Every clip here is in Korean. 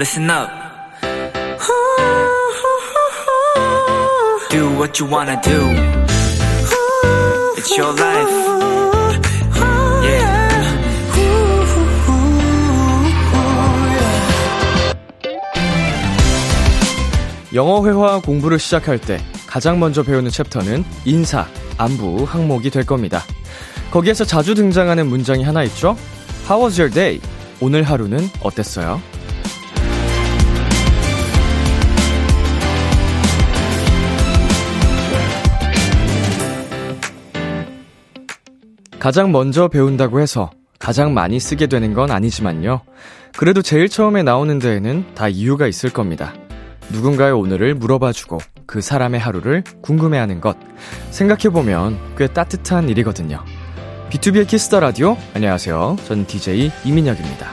listen up. Do what you wanna do. It's your life. Yeah. 영어 회화 공부를 시작할 때 가장 먼저 배우는 챕터는 인사, 안부 항목이 될 겁니다. 거기에서 자주 등장하는 문장이 하나 있죠? How was your day? 오늘 하루는 어땠어요? 가장 먼저 배운다고 해서 가장 많이 쓰게 되는 건 아니지만요. 그래도 제일 처음에 나오는 데에는 다 이유가 있을 겁니다. 누군가의 오늘을 물어봐주고 그 사람의 하루를 궁금해하는 것. 생각해보면 꽤 따뜻한 일이거든요. B2B의 키스터 라디오. 안녕하세요. 저는 DJ 이민혁입니다.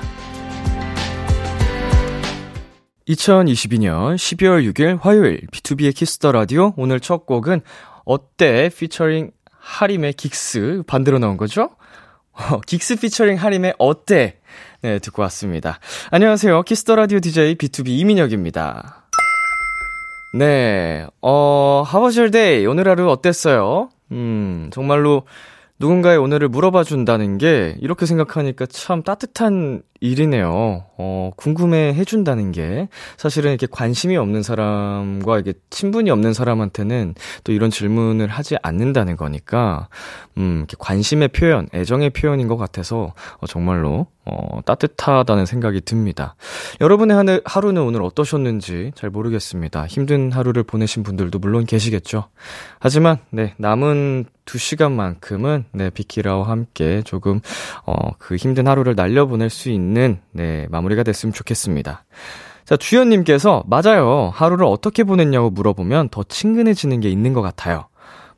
2022년 12월 6일 화요일 B2B의 키스터 라디오. 오늘 첫 곡은 어때? 피처링 하림의 긱스 반대로 나온 거죠? 어, 긱스 피처링 하림의 어때? 네, 듣고 왔습니다. 안녕하세요. 키스터 라디오 DJ B2B 이민혁입니다. 네, 어, How was your day? 오늘 하루 어땠어요? 음, 정말로 누군가의 오늘을 물어봐 준다는 게 이렇게 생각하니까 참 따뜻한 일이네요. 어, 궁금해 해준다는 게 사실은 이렇게 관심이 없는 사람과 이게 친분이 없는 사람한테는 또 이런 질문을 하지 않는다는 거니까, 음, 이렇게 관심의 표현, 애정의 표현인 것 같아서 어, 정말로 어, 따뜻하다는 생각이 듭니다. 여러분의 하늘, 하루는 오늘 어떠셨는지 잘 모르겠습니다. 힘든 하루를 보내신 분들도 물론 계시겠죠. 하지만, 네, 남은 두 시간만큼은, 네, 비키라와 함께 조금, 어, 그 힘든 하루를 날려보낼 수 있는, 네, 마무리가 됐으면 좋겠습니다. 자, 주연님께서, 맞아요. 하루를 어떻게 보냈냐고 물어보면 더 친근해지는 게 있는 것 같아요.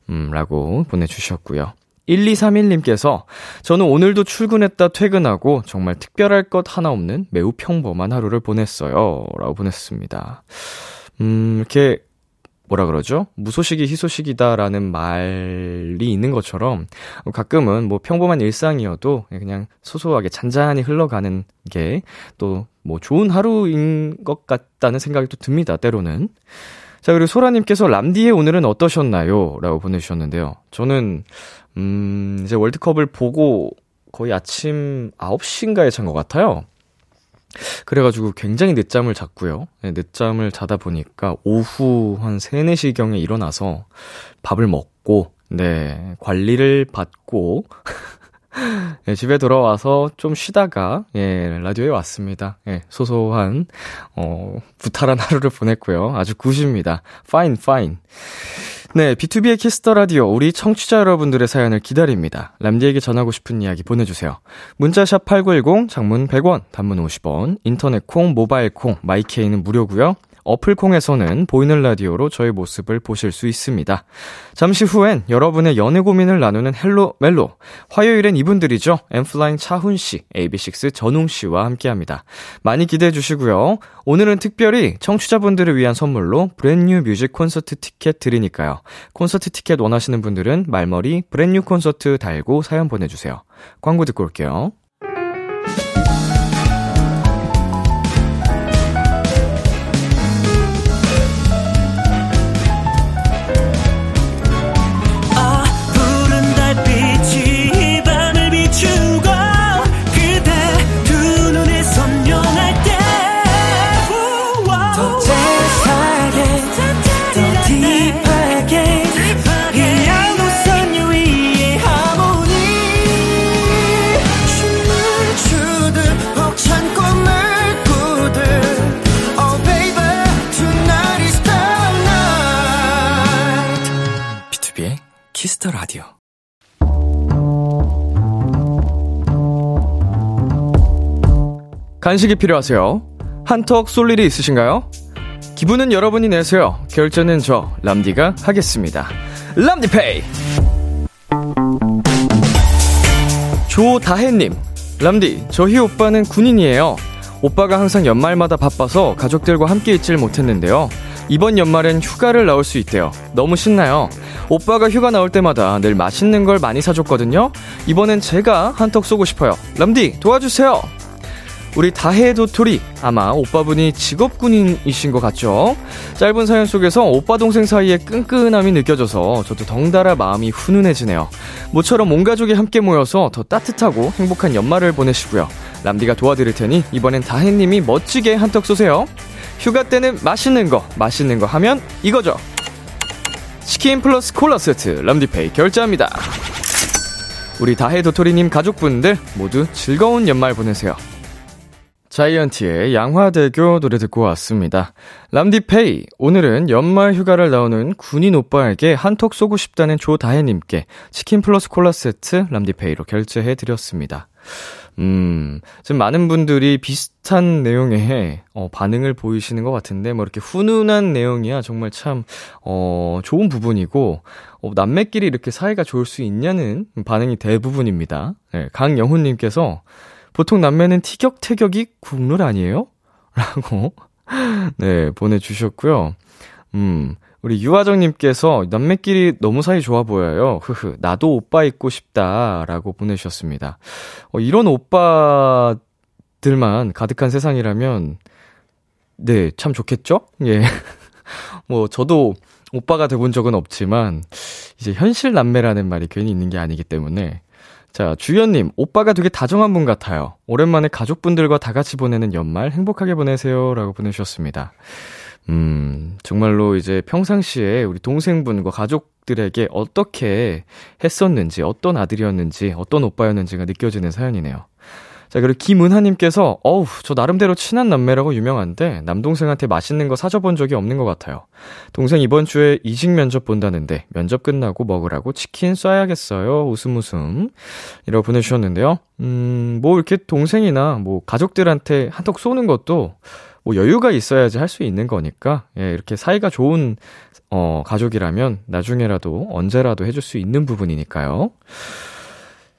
음, 라고 보내주셨고요. 1231님께서 저는 오늘도 출근했다 퇴근하고 정말 특별할 것 하나 없는 매우 평범한 하루를 보냈어요. 라고 보냈습니다. 음, 이렇게 뭐라 그러죠? 무소식이 희소식이다라는 말이 있는 것처럼 가끔은 뭐 평범한 일상이어도 그냥 소소하게 잔잔히 흘러가는 게 또 뭐 좋은 하루인 것 같다는 생각이 또 듭니다, 때로는. 자, 그리고 소라님께서 람디의 오늘은 어떠셨나요? 라고 보내주셨는데요. 저는, 음, 이제 월드컵을 보고 거의 아침 9시인가에 잔 것 같아요. 그래가지고 굉장히 늦잠을 잤고요. 네, 늦잠을 자다 보니까 오후 한 3, 4시경에 일어나서 밥을 먹고, 네, 관리를 받고, 예, 집에 돌아와서 좀 쉬다가, 예, 라디오에 왔습니다. 예, 소소한, 어, 무탈한 하루를 보냈고요. 아주 good입니다. fine, fine. 네, B2B의 키스터 라디오 우리 청취자 여러분들의 사연을 기다립니다. 람디에게 전하고 싶은 이야기 보내주세요. 문자샵 8910, 장문 100원, 단문 50원, 인터넷 콩, 모바일 콩, 마이케이는 무료고요. 어플 콩에서는 보이는 라디오로 저의 모습을 보실 수 있습니다. 잠시 후엔 여러분의 연애 고민을 나누는 헬로 멜로. 화요일엔 이분들이죠. 엔플라잉 차훈 씨, AB6 전웅 씨와 함께 합니다. 많이 기대해 주시고요. 오늘은 특별히 청취자분들을 위한 선물로 브랜뉴 뮤직 콘서트 티켓 드리니까요. 콘서트 티켓 원하시는 분들은 말머리 브랜뉴 콘서트 달고 사연 보내 주세요. 광고 듣고 올게요. 간식이 필요하세요? 한턱 쏠 일이 있으신가요? 기분은 여러분이 내세요. 결제는 저 람디가 하겠습니다. 람디페이. 조다혜님, 람디, 저희 오빠는 군인이에요. 오빠가 항상 연말마다 바빠서 가족들과 함께 있질 못했는데요. 이번 연말엔 휴가를 나올 수 있대요. 너무 신나요. 오빠가 휴가 나올 때마다 늘 맛있는 걸 많이 사줬거든요. 이번엔 제가 한턱 쏘고 싶어요. 람디, 도와주세요. 우리 다해 도토리 아마 오빠분이 직업군인이신 것 같죠? 짧은 사연 속에서 오빠 동생 사이에 끈끈함이 느껴져서 저도 덩달아 마음이 훈훈해지네요. 모처럼 온 가족이 함께 모여서 더 따뜻하고 행복한 연말을 보내시고요. 람디가 도와드릴 테니 이번엔 다해님이 멋지게 한턱 쏘세요. 휴가 때는 맛있는 거, 맛있는 거 하면 이거죠. 치킨 플러스 콜라 세트 람디페이 결제합니다. 우리 다해 도토리님 가족분들 모두 즐거운 연말 보내세요. 자이언티의 양화대교 노래 듣고 왔습니다. 람디페이, 오늘은 연말 휴가를 나오는 군인 오빠에게 한턱 쏘고 싶다는 조다혜님께 치킨 플러스 콜라 세트 람디페이로 결제해드렸습니다. 음, 지금 많은 분들이 비슷한 내용의 어, 반응을 보이시는 것 같은데, 뭐 이렇게 훈훈한 내용이야 정말 참, 어, 좋은 부분이고, 어, 남매끼리 이렇게 사이가 좋을 수 있냐는 반응이 대부분입니다. 네, 강영훈님께서, 보통 남매는 티격태격이 국룰 아니에요? 라고, 네, 보내주셨고요. 음, 우리 유화정님께서 남매끼리 너무 사이 좋아 보여요. 흐흐, 나도 오빠 있고 싶다. 라고 보내주셨습니다. 어, 이런 오빠들만 가득한 세상이라면, 네, 참 좋겠죠? 예. 뭐, 저도 오빠가 돼본 적은 없지만, 이제 현실 남매라는 말이 괜히 있는 게 아니기 때문에, 자, 주연님, 오빠가 되게 다정한 분 같아요. 오랜만에 가족분들과 다 같이 보내는 연말 행복하게 보내세요. 라고 보내주셨습니다. 음, 정말로 이제 평상시에 우리 동생분과 가족들에게 어떻게 했었는지, 어떤 아들이었는지, 어떤 오빠였는지가 느껴지는 사연이네요. 자, 그리고 김은하님께서, 어우, 저 나름대로 친한 남매라고 유명한데, 남동생한테 맛있는 거 사줘본 적이 없는 것 같아요. 동생 이번 주에 이직 면접 본다는데, 면접 끝나고 먹으라고 치킨 쏴야겠어요. 웃음 웃음. 이라고 보내주셨는데요. 음, 뭐 이렇게 동생이나 뭐 가족들한테 한턱 쏘는 것도, 뭐 여유가 있어야지 할 수 있는 거니까, 예, 이렇게 사이가 좋은, 어, 가족이라면 나중에라도 언제라도 해줄 수 있는 부분이니까요.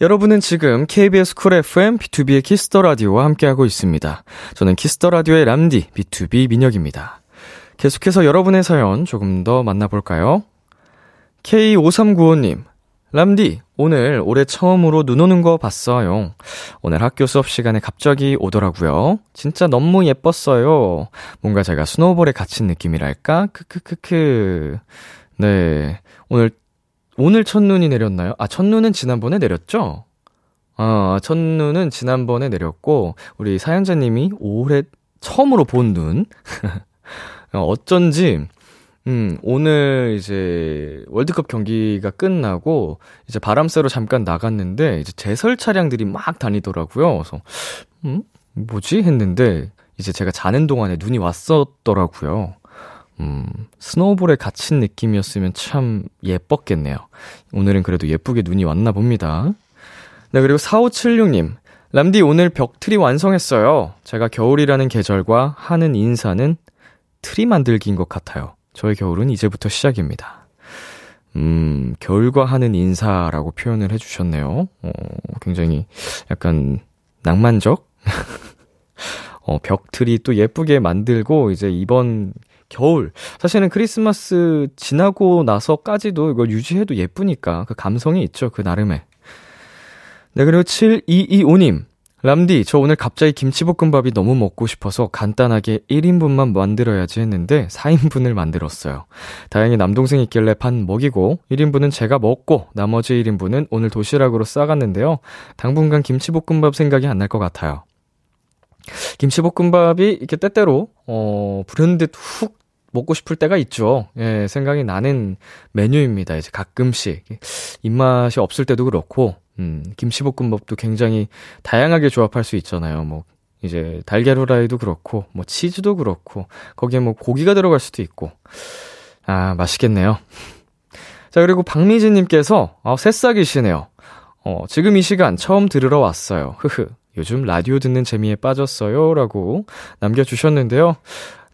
여러분은 지금 KBS 쿨 FM BTOB의 키스 더 라디오와 함께하고 있습니다. 저는 키스 더 라디오의 람디 BTOB 민혁입니다. 계속해서 여러분의 사연 조금 더 만나볼까요? K5395님, 람디, 오늘 올해 처음으로 눈 오는 거 봤어요. 오늘 학교 수업 시간에 갑자기 오더라고요. 진짜 너무 예뻤어요. 뭔가 제가 snowball에 갇힌 느낌이랄까? 크크크크. 네. 오늘 오늘 첫눈이 내렸나요? 아, 첫눈은 지난번에 내렸죠? 아, 첫눈은 지난번에 내렸고, 우리 사연자님이 올해 처음으로 본 눈. 어쩐지, 음, 오늘 이제 월드컵 경기가 끝나고, 이제 바람 쐬러 잠깐 나갔는데, 이제 제설 차량들이 막 다니더라고요. 그래서, 음, 뭐지? 했는데, 이제 제가 자는 동안에 눈이 왔었더라고요. 음, snowball에 갇힌 느낌이었으면 참 예뻤겠네요. 오늘은 그래도 예쁘게 눈이 왔나 봅니다. 네, 그리고 4576님. 람디 오늘 벽트리 완성했어요. 제가 겨울이라는 계절과 하는 인사는 트리 만들기인 것 같아요. 저의 겨울은 이제부터 시작입니다. 음, 겨울과 하는 인사라고 표현을 해주셨네요. 어, 굉장히 약간 낭만적? 어, 벽트리 또 예쁘게 만들고 이제 이번 겨울. 사실은 크리스마스 지나고 나서까지도 이걸 유지해도 예쁘니까 그 감성이 있죠. 그 나름의. 네, 그리고 7225님. 람디, 저 오늘 갑자기 김치볶음밥이 너무 먹고 싶어서 간단하게 1인분만 만들어야지 했는데 4인분을 만들었어요. 다행히 남동생이 있길래 반 먹이고 1인분은 제가 먹고 나머지 1인분은 오늘 도시락으로 싸갔는데요. 당분간 김치볶음밥 생각이 안 날 것 같아요. 김치볶음밥이 이렇게 때때로, 어, 불현듯 훅 먹고 싶을 때가 있죠. 예, 생각이 나는 메뉴입니다. 이제 가끔씩. 입맛이 없을 때도 그렇고, 음, 김치볶음밥도 굉장히 다양하게 조합할 수 있잖아요. 뭐, 이제 달걀 후라이도 그렇고, 뭐 치즈도 그렇고, 거기에 뭐 고기가 들어갈 수도 있고. 아, 맛있겠네요. 자, 그리고 박미진님께서, 아, 새싹이시네요. 어, 지금 이 시간 처음 들으러 왔어요. 흐흐. 요즘 라디오 듣는 재미에 빠졌어요. 라고 남겨주셨는데요.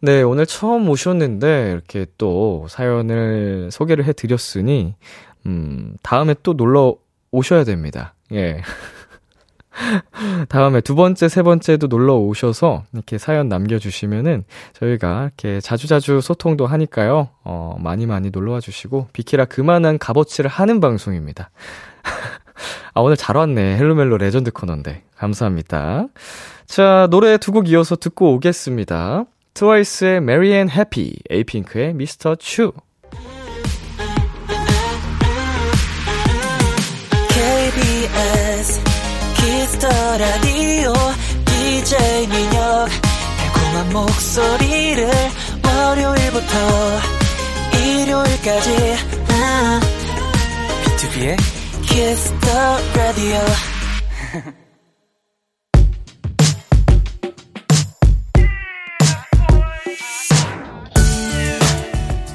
네, 오늘 처음 오셨는데, 이렇게 또 사연을 소개를 해드렸으니, 음, 다음에 또 놀러 오셔야 됩니다. 예. 다음에 두 번째, 세 번째도 놀러 오셔서 이렇게 사연 남겨주시면은 저희가 이렇게 자주자주 소통도 하니까요. 어, 많이 많이 놀러 와 주시고, 비키라 그만한 값어치를 하는 방송입니다. 아, 오늘 잘 왔네. 헬로멜로 레전드 코너인데. 감사합니다. 자, 노래 두 곡 이어서 듣고 오겠습니다. 트와이스의 Merry and Happy, 에이핑크의 Mr. Chu. KBS 키스 더 라디오 DJ 민혁 달콤한 목소리를 월요일부터 일요일까지 아, BTOB의 키스 더 라디오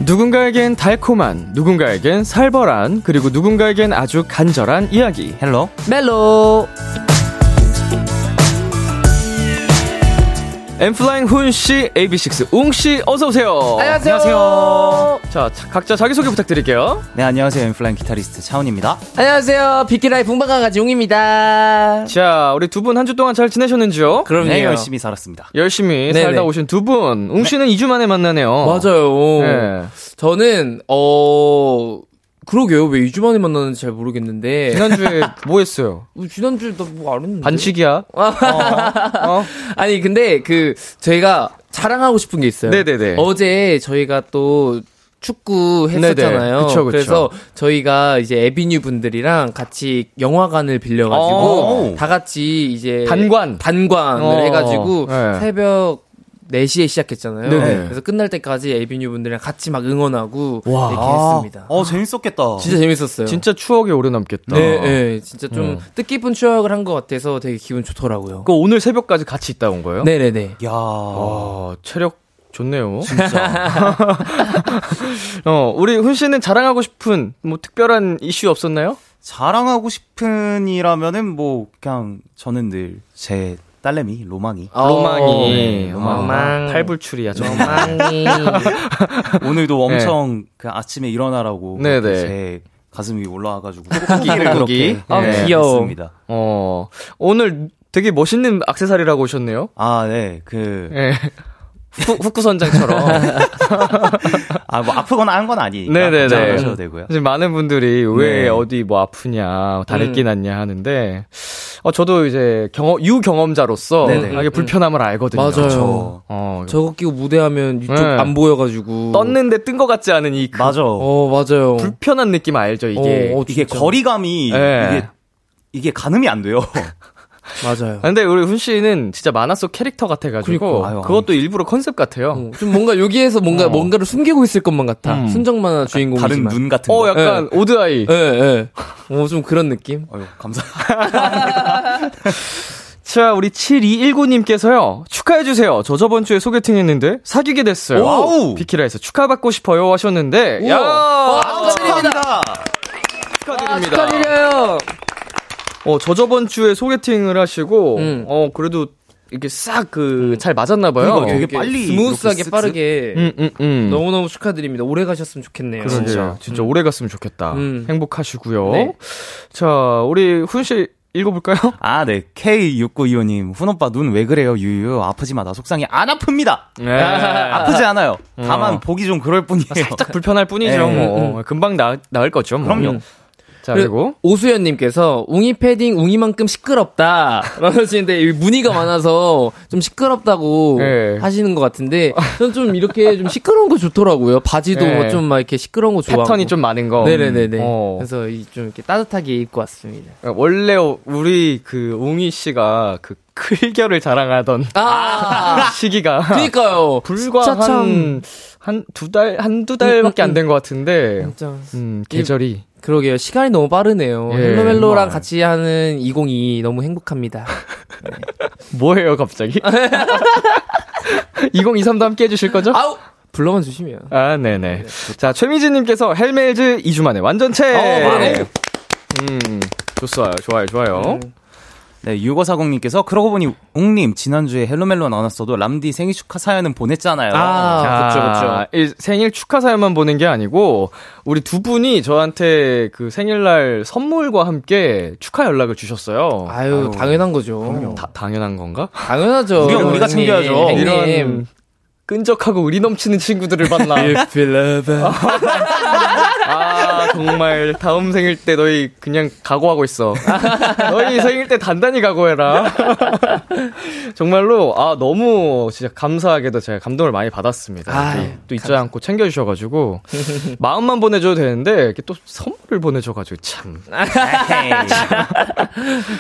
누군가에겐 달콤한, 누군가에겐 살벌한, 그리고 누군가에겐 아주 간절한 이야기. 헬로 멜로! 엠플라잉 훈씨, AB6 웅씨, 어서오세요. 안녕하세요. 자, 자, 각자 자기소개 부탁드릴게요. 네 안녕하세요 엠플라잉 기타리스트 차훈입니다 안녕하세요. 비키라의 붕방강아지 용입니다. 자, 우리 두 분 한 주 동안 잘 지내셨는지요? 그럼요. 네 열심히 살았습니다 열심히 네네. 살다 오신 두 분. 웅씨는 2주 만에 만나네요. 맞아요. 네. 저는 어 그러게요. 왜 2주 만에 만나는지 잘 모르겠는데. 지난주에 뭐 했어요? 어, 지난주에 나뭐 안 했는데. 반칙이야? 어? 아니 근데 그 저희가 자랑하고 싶은 게 있어요. 네네네. 어제 저희가 또 축구 했었잖아요. 그쵸, 그쵸. 래서 저희가 이제 에비뉴 분들이랑 같이 영화관을 빌려가지고 오. 다 같이 이제 단관. 단관을 어. 해가지고 네. 새벽 4시에 시작했잖아요. 네네. 그래서 끝날 때까지 에비뉴 분들이랑 같이 막 응원하고 와. 이렇게 아, 했습니다. 어 재밌었겠다 진짜 재밌었어요. 진짜 추억에 오래 남겠다. 네, 네, 진짜 좀 어. 뜻깊은 추억을 한 것 같아서 되게 기분 좋더라고요. 그 오늘 새벽까지 같이 있다 온 거예요? 네네네. 야 아, 체력 좋네요. 진짜. 어, 우리 훈 씨는 자랑하고 싶은 뭐 특별한 이슈 없었나요? 자랑하고 싶은이라면은 뭐 그냥 저는 늘 제 딸내미 로망이 어, 로망이. 네, 아, 로망. 팔불출이야, 저. 로망이. 오늘도 엄청 그 아침에 일어나라고 네네. 그렇게 제 가슴이 올라와가지고 꽃기. 그렇게 아, 네, 귀여워. 했습니다. 어, 오늘 되게 멋있는 악세사리라고 오셨네요. 아, 네, 그, 예. 후, 후크 선장처럼. 아, 뭐 아프거나 한 건 아니니까. 네네네. 걱정하셔도 되고요. 지금 많은 분들이 왜 네. 어디 뭐 아프냐, 다래끼 음. 났냐 하는데, 어, 저도 이제 경험, 유 경험자로서 네네. 이게 불편함을 알거든요. 맞아요. 저, 어, 저거 끼고 무대하면 이쪽 네. 안 보여가지고. 떴는데 뜬 것 같지 않은 이 그 맞아. 어, 맞아요. 불편한 느낌 알죠, 이게. 어, 어, 이게. 거리감이, 네. 이게, 이게 가늠이 안 돼요. 맞아요. 아, 근데 우리 훈 씨는 진짜 만화 속 캐릭터 같아가지고 그러니까. 아유, 그것도 일부러 컨셉 같아요. 어, 좀 뭔가 여기에서 뭔가 어. 뭔가를 숨기고 있을 것만 같아. 음. 순정 만화 다른 주인공이지만. 눈 같은 어, 거. 약간 odd eye. 예, 예. 어, 좀 그런 느낌? 어휴, 감사. 자, 우리 7219님께서요. 축하해주세요. 저 저번 주에 소개팅 했는데 사귀게 됐어요. 와우. 비키라에서 축하받고 싶어요 하셨는데. 우와. 야! 와, 축하드립니다. 축하드립니다. 축하드려요. 어, 저 저번 주에 소개팅을 하시고, 음. 어, 그래도 이렇게 싹 그, 잘 맞았나 봐요. 그러니까 되게 이렇게 빨리 스무스하게? 빠르게 음, 음, 음. 너무너무 축하드립니다. 오래 가셨으면 좋겠네요. 그러게요. 진짜. 진짜 오래 갔으면 좋겠다. 음. 행복하시고요. 네. 자, 우리 훈 씨 읽어볼까요? 아, 네. K6925님, 훈오빠 눈 왜 그래요, 유유. 아프지 마, 나 속상해. 안 아픕니다! 네. 아프지 않아요. 다만 어. 보기 좀 그럴 뿐이에요. 살짝 불편할 뿐이죠. 네. 뭐 금방 나, 나을 거죠. 뭐. 그럼요. 자 그리고 오수연님께서 웅이 패딩 웅이만큼 시끄럽다 하시는데 이 문의가 많아서 좀 시끄럽다고 네. 하시는 것 같은데 저는 좀 이렇게 좀 시끄러운 거 좋더라고요. 바지도 네. 좀막 이렇게 시끄러운 거 좋아하고 패턴이 좀 많은 거. 네네네네. 어. 그래서 이좀 이렇게 따뜻하게 입고 왔습니다. 원래 우리 그 웅이 씨가 그 클결을 자랑하던 아, 시기가 그니까요. 불과 한 한 두 달 한두 달밖에 안 된 것 같은데 진짜 음 계절이 그러게요. 시간이 너무 빠르네요. 예, 헬로멜로랑 정말. 같이 하는 2022 너무 행복합니다. 뭐예요 갑자기? 2023도 함께 해주실 거죠? 아우 불러만 주시면. 아, 네네. 자, 최미진님께서 헬멜즈 2주 만에 완전체! 어, 네. 음, 좋아요, 좋아요, 좋아요. 네, 6540님께서 그러고 보니 웅님 지난주에 헬로멜로 안 왔어도 람디 생일 축하 사연은 보냈잖아요. 아, 그쵸, 그쵸. 이 생일 축하 사연만 보낸 게 아니고 우리 두 분이 저한테 그 생일날 선물과 함께 축하 연락을 주셨어요. 아유, 당연한 거죠. 다, 당연한 건가? 당연하죠. 우리가- 우리가 챙겨야죠. 이런 끈적하고 의리 넘치는 친구들을 만나. 아, 정말 다음 생일 때 너희 그냥 각오하고 있어. 너희 생일 때 단단히 각오해라. 정말로 아 너무 진짜 감사하게도 제가 감동을 많이 받았습니다. 아, 또, 또 잊지 않고 챙겨주셔가지고 마음만 보내줘도 되는데 이렇게 또 선물을 보내줘가지고 참.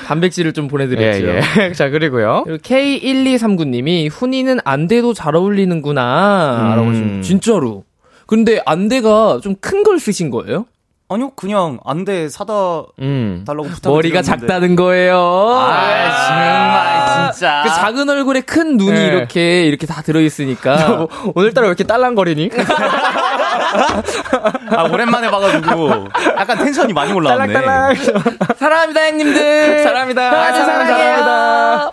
단백질을 좀 보내드렸죠. 예, 예. 자 그리고요. 그리고 K1239님이 훈이는 안대도 잘 어울리는 구나. 라고 음. 하시면 진짜로. 근데 안대가 좀 큰 걸 쓰신 거예요? 아니요, 그냥 안돼 사다 음. 달라고 부탁을 머리가 드렸는데. 작다는 거예요. 아, 정말 진짜. 그 작은 얼굴에 큰 눈이 네. 이렇게 이렇게 다 들어 있으니까. 뭐, 오늘따라 왜 이렇게 딸랑거리니? 아, 오랜만에 봐가지고 약간 텐션이 많이 올라왔네. 딸랑딸랑. 사랑합니다, 형님들. 사랑합니다. 아주 사랑해요.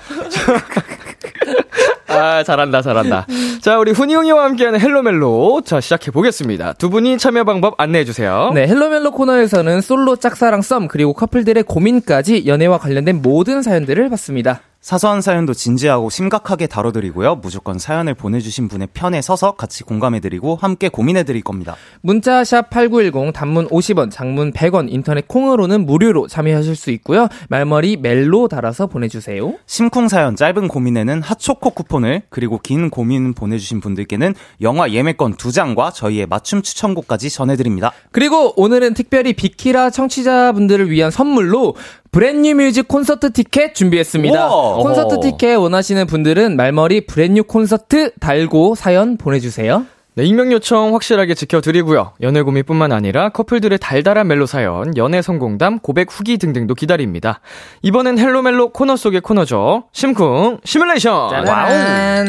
아, 잘한다, 잘한다. 자, 우리 훈이 웅이와 함께하는 헬로멜로. 자, 시작해보겠습니다. 두 분이 참여 방법 안내해주세요. 네, 헬로멜로 코너에서는 솔로 짝사랑 썸 그리고 커플들의 고민까지 연애와 관련된 모든 사연들을 봤습니다. 사소한 사연도 진지하고 심각하게 다뤄드리고요. 무조건 사연을 보내주신 분의 편에 서서 같이 공감해드리고 함께 고민해드릴 겁니다. 문자 샵 8910 단문 50원, 장문 100원, 인터넷 콩으로는 무료로 참여하실 수 있고요. 말머리 멜로 달아서 보내주세요. 심쿵 사연 짧은 고민에는 핫초코 쿠폰을 그리고 긴 고민 보내주신 분들께는 영화 예매권 두 장과 저희의 맞춤 추천곡까지 전해드립니다. 그리고 오늘은 특별히 비키라 청취자분들을 위한 선물로 브랜뉴 뮤직 콘서트 티켓 준비했습니다. 우와! 콘서트. 티켓 원하시는 분들은 말머리 브랜뉴 콘서트 달고 사연 보내주세요. 네, 익명 요청 확실하게 지켜드리고요. 연애 고민뿐만 아니라 커플들의 달달한 멜로 사연, 연애 성공담, 고백 후기 등등도 기다립니다. 이번엔 헬로멜로 코너 속의 코너죠. 심쿵 시뮬레이션. 짜잔.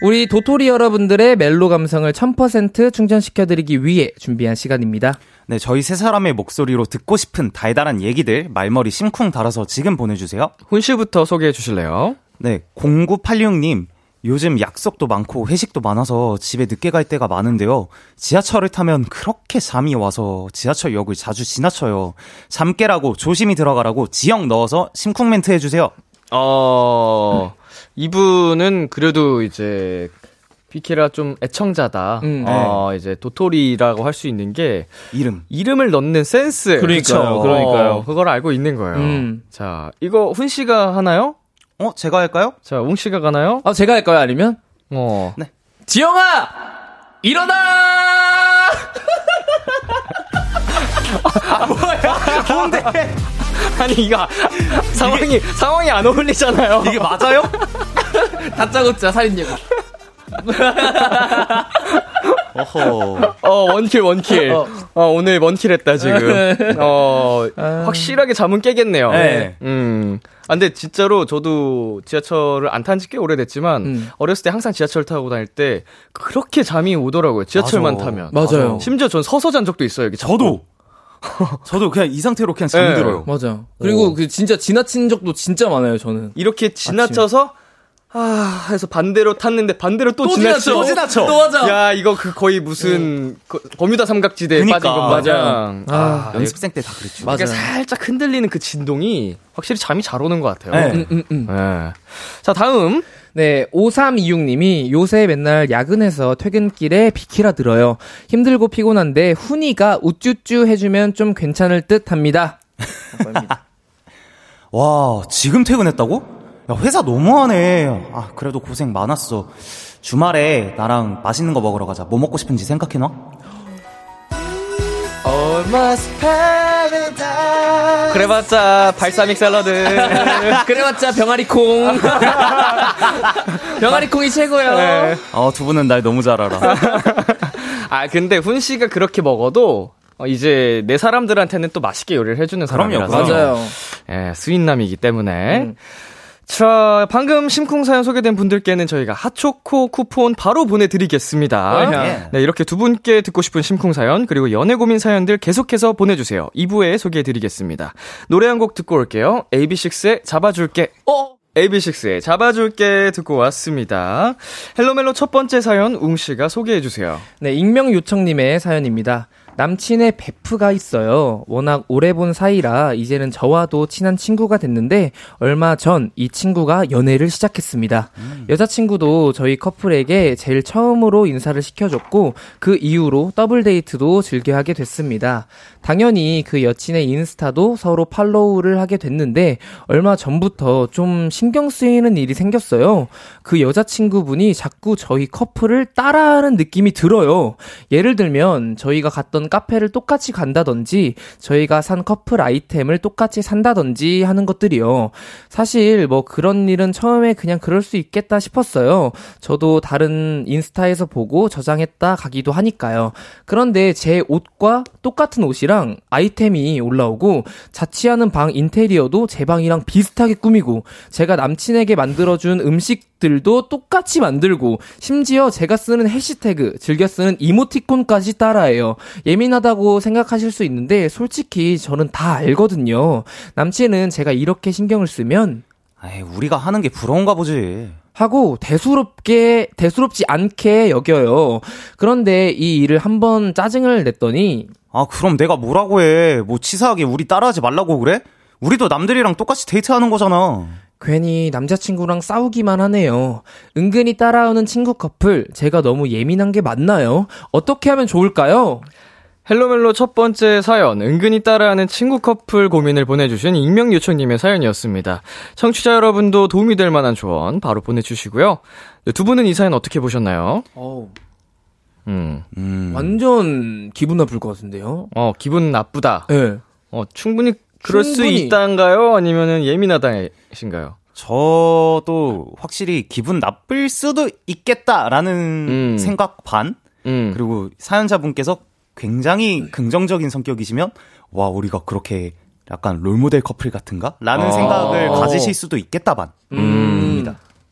우리 도토리 여러분들의 멜로 감성을 1000% 충전시켜드리기 위해 준비한 시간입니다. 네, 저희 세 사람의 목소리로 듣고 싶은 달달한 얘기들 말머리 심쿵 달아서 지금 보내주세요. 훈 씨부터 소개해 주실래요? 네, 0986님. 요즘 약속도 많고 회식도 많아서 집에 늦게 갈 때가 많은데요. 지하철을 타면 그렇게 잠이 와서 지하철역을 자주 지나쳐요. 잠 깨라고 조심히 들어가라고 지형 넣어서 심쿵 멘트 해주세요. 어, 이분은 그래도 이제 비키라 좀 애청자다. 음, 어, 이제 도토리라고 할 수 있는 게 이름. 이름을 넣는 센스. 그러니까요, 그쵸? 그러니까요. 어, 그걸 알고 있는 거예요. 음. 자, 이거 훈 씨가 하나요? 어, 제가 할까요? 자, 웅 씨가 가나요? 아, 제가 할까요? 아니면? 어. 지영아! 일어나! 아니, 이거 상황이, 상황이 안 어울리잖아요. 이게 맞아요? 다짜고짜 살인 예고. 어허. 어, 원킬, 원킬. 어, 오늘 원킬 했다, 지금. 어, 확실하게 잠은 깨겠네요. 네. 음. 아, 근데 진짜로 저도 지하철을 안 탄 지 꽤 오래됐지만, 음. 어렸을 때 항상 지하철 타고 다닐 때, 그렇게 잠이 오더라고요. 지하철만 맞아. 타면. 맞아요. 심지어 전 서서 잔 적도 있어요, 여기. 저도. 저도 그냥 이 상태로 그냥 잠들어요. 맞아. 그리고 그 진짜 지나친 적도 진짜 많아요, 저는. 이렇게 지나쳐서, 아, 해서 반대로 탔는데 반대로 또, 지나쳐. 또 지나쳐. 또 하자. 야, 이거 그 거의 무슨 그 버뮤다 삼각지대에 그니까. 빠진 것 마냥. 아, 연습생 때 다 그랬죠. 맞아요. 이렇게 살짝 흔들리는 그 진동이 확실히 잠이 잘 오는 것 같아요. 네. 음, 음, 음. 네. 자, 다음. 네, 5326님이 요새 맨날 야근해서 퇴근길에 비키라 들어요. 힘들고 피곤한데 훈이가 우쭈쭈 해주면 좀 괜찮을 듯 합니다. 와, 지금 퇴근했다고? 야, 회사 너무하네. 아, 그래도 고생 많았어. 주말에 나랑 맛있는 거 먹으러 가자. 뭐 먹고 싶은지 생각해놔. 그래봤자 발사믹 샐러드. 그래봤자 병아리콩. 병아리콩이 최고요. 네. 어, 두 분은 날 너무 잘 알아. 아, 근데 훈 씨가 그렇게 먹어도 어, 이제 내 사람들한테는 또 맛있게 요리를 해주는 사람이라서. 그럼요. 맞아요. 예, 스윗남이기 때문에. 음. 자, 방금 심쿵 사연 소개된 분들께는 저희가 핫초코 쿠폰 바로 보내드리겠습니다. 네. 네, 이렇게 두 분께 듣고 싶은 심쿵 사연, 그리고 연애 고민 사연들 계속해서 보내주세요. 2부에 소개해드리겠습니다. 노래 한 곡 듣고 올게요. AB6IX의 잡아줄게. 어? AB6IX의 잡아줄게 듣고 왔습니다. 헬로멜로 첫 번째 사연, 웅씨가 소개해주세요. 네, 익명 요청님의 사연입니다. 남친의 베프가 있어요. 워낙 오래 본 사이라 이제는 저와도 친한 친구가 됐는데 얼마 전 이 친구가 연애를 시작했습니다. 여자친구도 저희 커플에게 제일 처음으로 인사를 시켜줬고 그 이후로 더블 데이트도 즐겨 하게 됐습니다. 당연히 그 여친의 인스타도 서로 팔로우를 하게 됐는데 얼마 전부터 좀 신경 쓰이는 일이 생겼어요. 그 여자친구분이 자꾸 저희 커플을 따라하는 느낌이 들어요. 예를 들면 저희가 갔던 카페를 똑같이 간다든지 저희가 산 커플 아이템을 똑같이 산다든지 하는 것들이요. 사실 뭐 그런 일은 처음에 그냥 그럴 수 있겠다 싶었어요. 저도 다른 인스타에서 보고 저장했다 가기도 하니까요. 그런데 제 옷과 똑같은 옷이랑 아이템이 올라오고 자취하는 방 인테리어도 제 방이랑 비슷하게 꾸미고 제가 남친에게 만들어준 음식 들도 똑같이 만들고 심지어 제가 쓰는 해시태그 즐겨 쓰는 이모티콘까지 따라해요. 예민하다고 생각하실 수 있는데 솔직히 저는 다 알거든요. 남친은 제가 이렇게 신경을 쓰면 에이, 우리가 하는 게 부러운가 보지. 하고 대수롭게 대수롭지 않게 여겨요. 그런데 이 일을 한번 짜증을 냈더니 아, 그럼 내가 뭐라고 해. 뭐 치사하게 우리 따라하지 말라고 그래? 우리도 남들이랑 똑같이 데이트하는 거잖아. 괜히 남자친구랑 싸우기만 하네요. 은근히 따라오는 친구 커플 제가 너무 예민한 게 맞나요? 어떻게 하면 좋을까요? 헬로멜로 첫 번째 사연, 은근히 따라하는 친구 커플 고민을 보내주신 익명 요청님의 사연이었습니다. 청취자 여러분도 도움이 될 만한 조언 바로 보내주시고요. 네, 두 분은 이 사연 어떻게 보셨나요? 어, 음, 음. 완전 기분 나쁠 것 같은데요. 어, 기분 나쁘다. 네. 어, 충분히 그럴 수 충분히. 있다인가요? 아니면은 예민하다신가요? 저도 확실히 기분 나쁠 수도 있겠다라는 음. 생각 반 음, 그리고 사연자분께서 굉장히 긍정적인 성격이시면 와 우리가 그렇게 약간 롤모델 커플 같은가? 라는 어. 생각을 가지실 수도 있겠다 반. 음.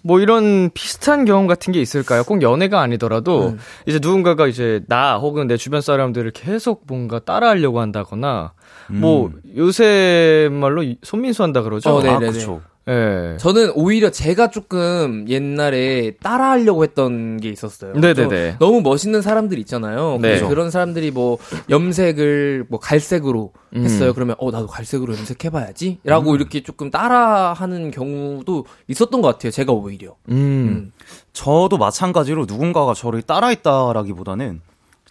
뭐 이런 비슷한 경험 같은 게 있을까요? 꼭 연애가 아니더라도 음. 이제 누군가가 이제 나 혹은 내 주변 사람들을 계속 뭔가 따라하려고 한다거나 뭐 요새 말로 이- 손민수 한다 그러죠. 어, 아, 네네네. 그쵸. 예. 저는 오히려 제가 조금 옛날에 따라하려고 했던 게 있었어요. 네네네. 좀 너무 멋있는 사람들 있잖아요. 네. 그런 사람들이 뭐 염색을 뭐 갈색으로 음. 했어요. 그러면 어 나도 갈색으로 염색해봐야지.라고 이렇게 조금 따라하는 경우도 있었던 것 같아요. 제가 오히려. 음. 저도 마찬가지로 누군가가 저를 따라했다라기보다는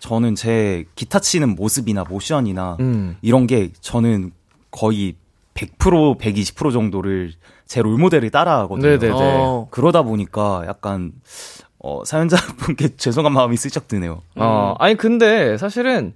저는 제 기타 치는 모습이나 모션이나 음. 이런 게 저는 거의 100% 120% 정도를 제 롤모델을 따라하거든요. 네네네. 어. 그러다 보니까 약간 어, 사연자분께 죄송한 마음이 슬쩍 드네요. 어, 아니 근데 사실은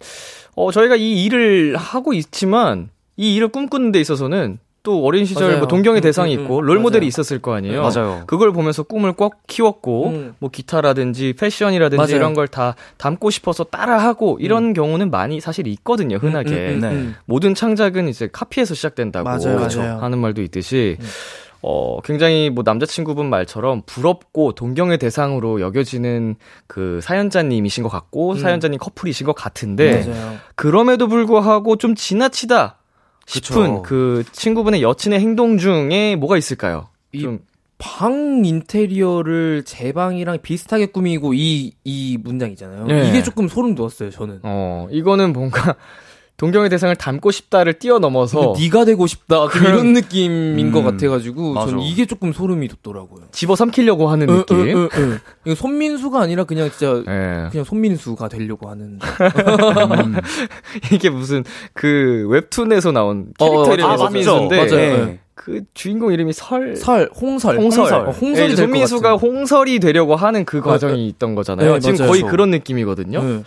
어 저희가 이 일을 하고 있지만 이 일을 꿈꾸는 데 있어서는 또 어린 시절 맞아요. 뭐 동경의 음, 대상이 음, 있고 음, 롤 모델이. 있었을 거 아니에요. 맞아요. 그걸 보면서 꿈을 꼭 키웠고 음. 뭐 기타라든지 패션이라든지 맞아요. 이런 걸 다 담고 싶어서 따라하고 이런 경우는 많이 사실 있거든요. 흔하게. 음, 음, 네. 음. 모든 창작은 이제 카피에서 시작된다고 맞아요? 맞아요. 하는 말도 있듯이 어 굉장히 뭐 남자친구분 말처럼 부럽고 동경의 대상으로 여겨지는 그 사연자님이신 것 같고 사연자님 커플이신 것 같은데 맞아요. 그럼에도 불구하고 좀 지나치다 싶은 그쵸. 그 친구분의 여친의 행동 중에 뭐가 있을까요? 이좀방 인테리어를 제 방이랑 비슷하게 꾸미고 이, 이 문장이잖아요. 네. 이게 조금 소름 돋았어요, 저는. 어, 이거는 뭔가 동경의 대상을 담고 싶다를 뛰어넘어서 네가 되고 싶다. 그 그런- 이런 느낌인 음, 것 같아가지고 맞아. 저는 이게 조금 소름이 돋더라고요. 집어 삼키려고 하는 어, 느낌. 어, 어, 어. 이거 손민수가 아니라 그냥 진짜 예. 그냥 손민수가 되려고 하는. 음. 이게 무슨 그 웹툰에서 나온 어, 캐릭터 어, 이름이 아, 손민수인데. 맞아요. 네. 그 주인공 이름이 설 설, 홍설. 홍설. 어, 홍설이 예, 될것 손민수가. 홍설이 되려고 하는 그 과정이 있던 거잖아요. 네, 지금 맞아요. 거의. 그런 느낌이거든요. 네.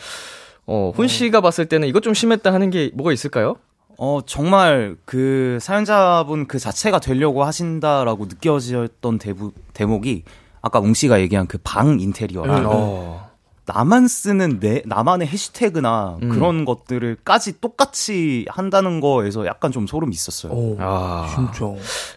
어, 훈 씨가 봤을 때는 이것 좀 심했다 하는 게 뭐가 있을까요? 어, 정말 그 사연자분 그 자체가 되려고 하신다라고 느껴졌던 대부, 대목이 아까 웅 씨가 얘기한 그 방 인테리어랑 음. 어. 나만 쓰는 내 나만의 해시태그나 음. 그런 것들을까지 똑같이 한다는 거에서 약간 좀 소름이 있었어요. 오, 아. 진짜.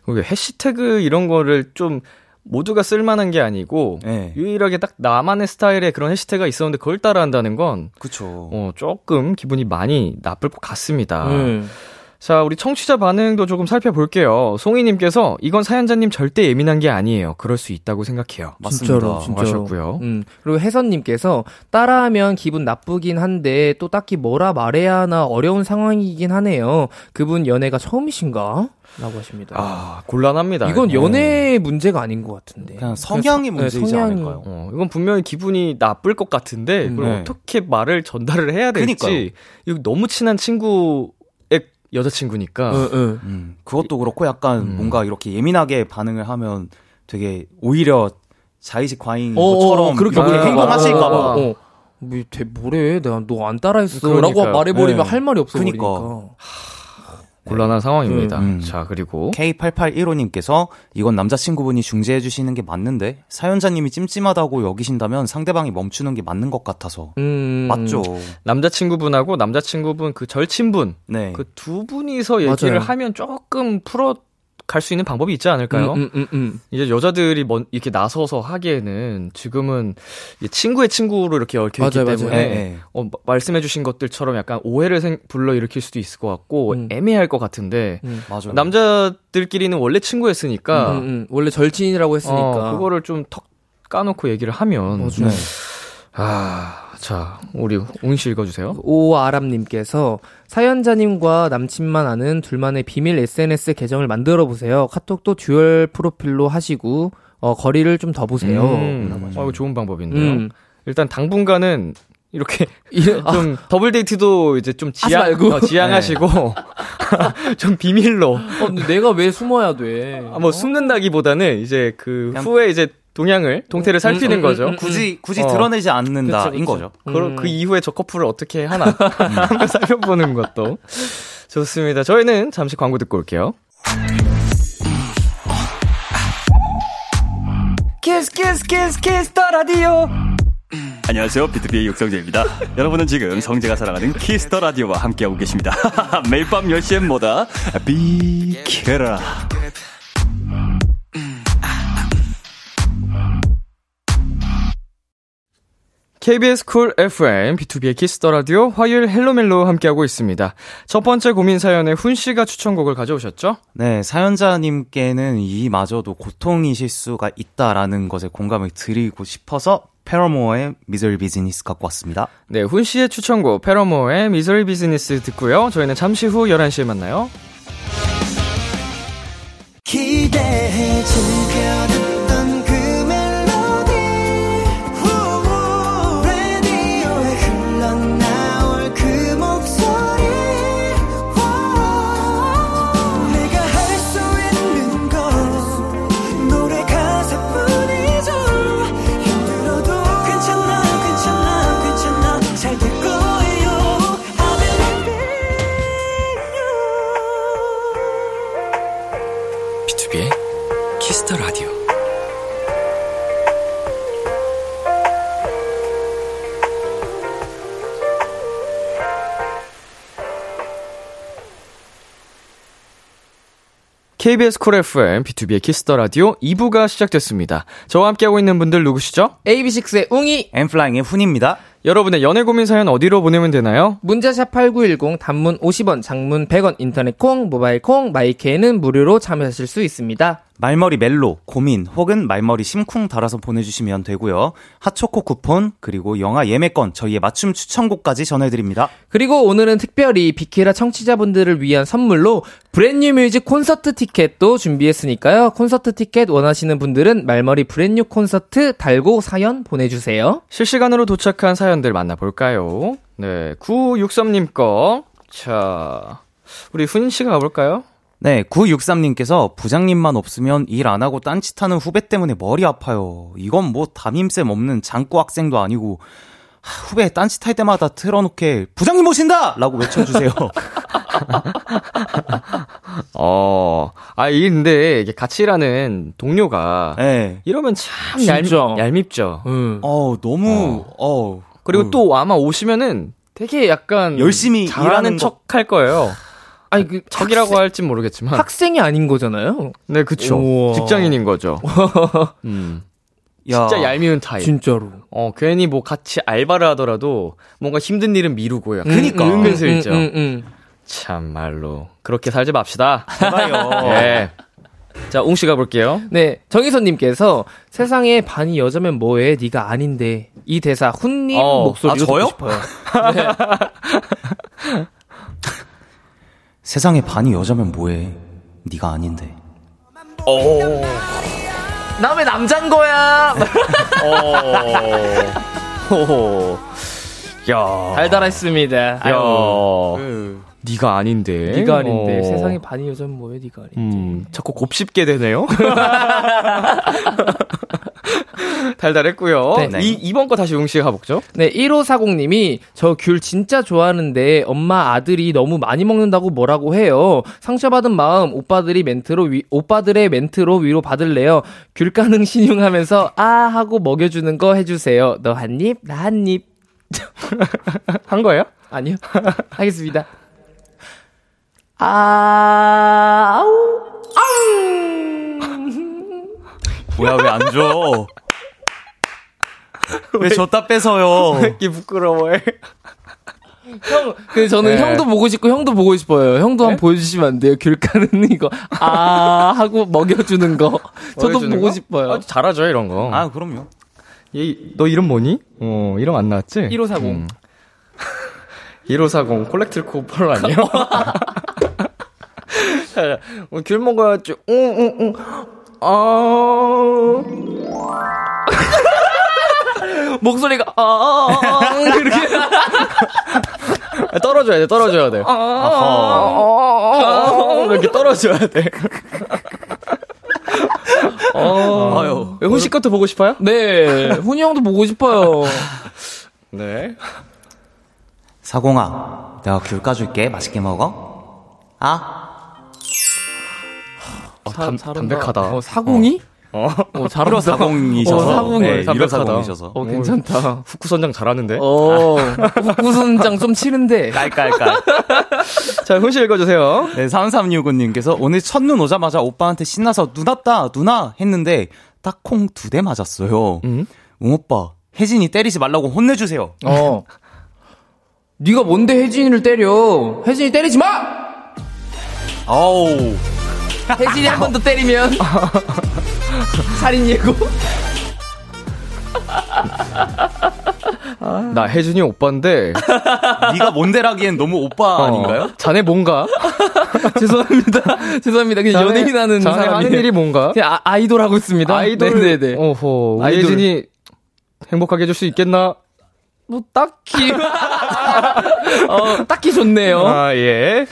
해시태그 이런 거를 좀 모두가 쓸만한 게 아니고 네. 유일하게 딱 나만의 스타일의 그런 해시태그가 있었는데 그걸 따라한다는 건 그쵸. 어, 조금 기분이 많이 나쁠 것 같습니다. 음. 자, 우리 청취자 반응도 조금 살펴볼게요. 송이님께서 이건 사연자님 절대 예민한 게 아니에요. 그럴 수 있다고 생각해요. 맞습니다. 진짜로, 진짜로. 하셨고요. 음. 그리고 혜선님께서 따라하면 기분 나쁘긴 한데 또 딱히 뭐라 말해야 하나 어려운 상황이긴 하네요. 그분 연애가 처음이신가? 라고 하십니다. 아, 곤란합니다. 이건 네. 연애의 문제가 아닌 것 같은데. 그냥 성향의 서- 문제이지 성향이- 않을까요? 어, 이건 분명히 기분이 나쁠 것 같은데 그걸 네. 어떻게 말을 전달을 해야 될지 그니까요. 이거 너무 친한 친구의 여자친구니까 어, 어. 음, 그것도 그렇고 약간 음. 뭔가 이렇게 예민하게 반응을 하면 되게 오히려 자의식 과잉인 어, 어, 것처럼 그렇게 그렇게 아, 행동하실까봐. 아, 어. 뭐, 대, 뭐래? 내가 너 안 따라했어. 그러니까요. 라고 말해버리면 네. 할 말이 없어. 그니까. 버리니까. 곤란한 상황입니다. 음. 자, 그리고 K8815님께서 이건 남자친구분이 중재해 주시는 게 맞는데 사연자님이 찜찜하다고 여기신다면 상대방이 멈추는 게 맞는 것 같아서 음. 맞죠. 남자친구분하고 남자친구분 그 절친분 네. 그 두 분이서 얘기를 맞아요. 하면 조금 풀어 갈 수 있는 방법이 있지 않을까요? 음, 음, 음, 음. 이제 여자들이 먼 이렇게 나서서 하기에는 지금은 친구의 친구로 이렇게 얽혀 있기 맞아요, 때문에 맞아요. 네, 네. 어, 마- 말씀해주신 것들처럼 약간 오해를 생, 불러 일으킬 수도 있을 것 같고 음. 애매할 것 같은데 음. 남자들끼리는 원래 친구였으니까. 원래 절친이라고 했으니까. 어, 그거를 좀 턱 까놓고 얘기를 하면. 네. 아, 자 우리 웅씨 읽어주세요. 오아람님께서 사연자님과 남친만 아는 둘만의 비밀 SNS 계정을 만들어 보세요. 카톡도 dual 프로필로 하시고 어, 거리를 좀 더 보세요. 음, 어, 좋은 방법인데요. 음. 일단 당분간은 이렇게 이- 아, 좀 더블 데이트도 이제 좀 지양. 어, 지양하시고 좀 비밀로 어, 근데 내가 왜 숨어야 돼? 아, 뭐 숨는다기보다는 이제 그 후에 이제 동향을 동태를 살피는 음, 음, 거죠. 음, 음. 굳이 굳이 어. 드러내지 않는다인 그쵸, 그쵸. 거죠. 그, 음. 그 이후에 저 커플을 어떻게 하나 한번 살펴보는 것도 좋습니다. 저희는 잠시 광고 듣고 올게요. 키스 키스 키스 키스 더 라디오 안녕하세요. 비투비의 육성재입니다. 여러분은 지금 성재가 사랑하는 키스 더 라디오와 함께하고 계십니다. 매일 밤 10시엔 뭐다? 비키라. KBS 쿨 FM, 비투비의 키스 더 라디오, 화요일 헬로멜로 함께하고 있습니다. 첫 번째 고민 사연에 훈 씨가 추천곡을 가져오셨죠? 네, 사연자님께는 이마저도 고통이실 수가 있다라는 것에 공감을 드리고 싶어서 Paramore의 Misery Business 갖고 왔습니다. 네, 훈 씨의 추천곡, Paramore의 Misery Business 듣고요. 저희는 잠시 후 11시에 만나요. 기대해 즐겨 KBS 쿨 FM, 비투비의 키스 더 라디오 2부가 시작됐습니다. 저와 함께하고 있는 분들 누구시죠? AB6IX의 웅이 엔플라잉의 훈입니다. 여러분의 연애 고민 사연 어디로 보내면 되나요? 문자 샵 8910 단문 50원, 장문 100원, 인터넷 콩, 모바일 콩, 마이케이는 무료로 참여하실 수 있습니다. 말머리 멜로, 고민, 혹은 말머리 심쿵 달아서 보내주시면 되고요. 핫초코 쿠폰, 그리고 영화 예매권, 저희의 맞춤 추천곡까지 전해드립니다. 그리고 오늘은 특별히 비키라 청취자분들을 위한 선물로 브랜뉴 뮤직 콘서트 티켓도 준비했으니까요. 콘서트 티켓 원하시는 분들은 말머리 브랜뉴 콘서트 달고 사연 보내주세요. 실시간으로 도착한 사연들 만나볼까요? 네, 963님 거. 자, 우리 훈 씨가 가볼까요? 네, 963님께서 부장님만 없으면 일 안 하고 딴짓하는 후배 때문에 머리 아파요. 이건 뭐 담임쌤 없는 장구 학생도 아니고 하, 후배 딴짓 할 때마다 틀어놓게 부장님 오신다! 라고 외쳐주세요. 어, 아, 이 근데 이게 같이 일하는 동료가 네. 이러면 참 진짜. 얄, 얄밉죠. 응. 어, 너무, 어. 그리고 음. 또 아마 오시면은 되게 약간 열심히 잘하는 일하는 척할 거예요. 아니 그 척이라고 학생, 할진 모르겠지만. 학생이 아닌 거잖아요. 네, 그쵸. 우와. 직장인인 거죠. 음. 야. 진짜 얄미운 타입. 진짜로. 어, 괜히 뭐 같이 알바를 하더라도 뭔가 힘든 일은 미루고 약간. 그니까. 음, 은근슬쩍. 응, 응, 응. 참말로. 그렇게 살지 맙시다. 제발요. 예. 자, 웅씨 가볼게요. 네, 정희선님께서 세상에 반이 여자면 뭐해? 네가 아닌데 이 대사 훈님 어, 목소리로 아, 저요? 듣고 싶어요. 세상에 반이 여자면 뭐해. 네가 아닌데. 나왜 남잔 거야? 호호. 야. 달달했습니다. 야. 아유, 네가 아닌데. 네가 아닌데 어. 세상에 반이 여자면 뭐해? 네가 아닌데. 음, 자꾸 곱씹게 되네요. 달달했고요. 네. 이, 2번 거 다시 웅씨가 가볼죠. 네, 1540님이 저 귤 진짜 좋아하는데 엄마 아들이 너무 많이 먹는다고 뭐라고 해요. 상처받은 마음 오빠들이 멘트로 위, 오빠들의 멘트로 위로 받을래요. 귤 가능 신용하면서 아 하고 먹여주는 거 해주세요. 너 한 입, 나 한 입. 한 거예요? 아니요. 하겠습니다. 아, 아우, 아우. 뭐야, 왜 안 줘? 왜 줬다 뺏어요? 이 부끄러워해. 형, 그 저는 네. 형도 보고 싶고 형도 보고 싶어요. 형도 한번 보여주시면 안 돼요? 귤 까는 이거 아 하고 먹여주는 거. 저도 보고 거? 싶어요. 아, 잘하죠, 이런 거. 아, 그럼요. 얘, 너 이름 뭐니? 어, 이름 안 나왔지? 1540. 음. 1540 콜렉트코 펄 아니에요? 자, 어, 귤 먹어야지. 응, 응, 응. 아. 목소리가 아 이렇게 아, 떨어져야 돼, 떨어져야 돼. 아, 이렇게 떨어져야 돼. 어, 아유. 훈씨 것도 보고 싶어요? 네 훈이 형도 보고 싶어요. 네. 사공아, 내가 귤 까줄게. 맛있게 먹어. 아? 어, 담, 담백하다. 어, 사공이? 어, 어, 잘한다. 1540이셔서. 어, 사공이. 네, 담백하다. 1540이셔서. 어, 괜찮다. 후쿠 선장 잘하는데? 어, 후순장 좀 치는데. 깔깔깔. 자, 훈씨 읽어주세요. 네, 3365님께서 오늘 첫눈 오자마자 오빠한테 신나서 눈 왔다, 누나 했는데 딱 콩 두 대 맞았어요. 음? 웅 오빠, 혜진이 때리지 말라고 혼내주세요. 어. 네가 뭔데 혜진이를 때려? 혜진이 때리지 마! 아우. 혜진이 한 번 더 때리면 살인 예고. 나 혜준이 오빠인데. 네가 뭔데라기엔 너무 오빠 어, 아닌가요? 자네 뭔가? 죄송합니다. 죄송합니다. 그냥 자네- 연예인 하는 자네 사람이 하는 일이 뭔가? 그냥 아, 아이돌 하고 있습니다. 아이돌. 네네네. 오호. 우리 아이돌. 혜준이 행복하게 해줄 수 있겠나? 뭐 딱히 어, 딱히 좋네요. 아, 예.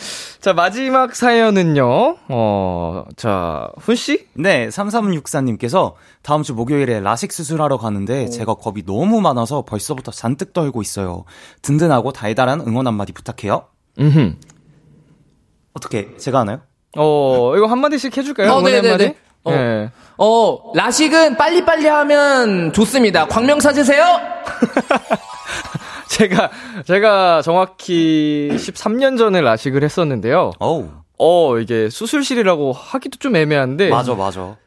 자, 마지막 사연은요. 어, 자, 훈 씨? 네, 3364님께서 다음 주 목요일에 라식 수술하러 가는데 제가 겁이 너무 많아서 벌써부터 잔뜩 떨고 있어요. 든든하고 달달한 응원 한마디 부탁해요. 음 어떻게, 제가 하나요? 어, 이거 한마디씩 해 줄까요? 어, 응원의 네네네. 한마디? 어. 예. 어, 라식은 빨리빨리 하면 좋습니다. 광명 찾으세요? 제가, 제가 정확히 13년 전에 라식을 했었는데요. 어우. 어, 이게 수술실이라고 하기도 좀 애매한데. 맞아, 맞아.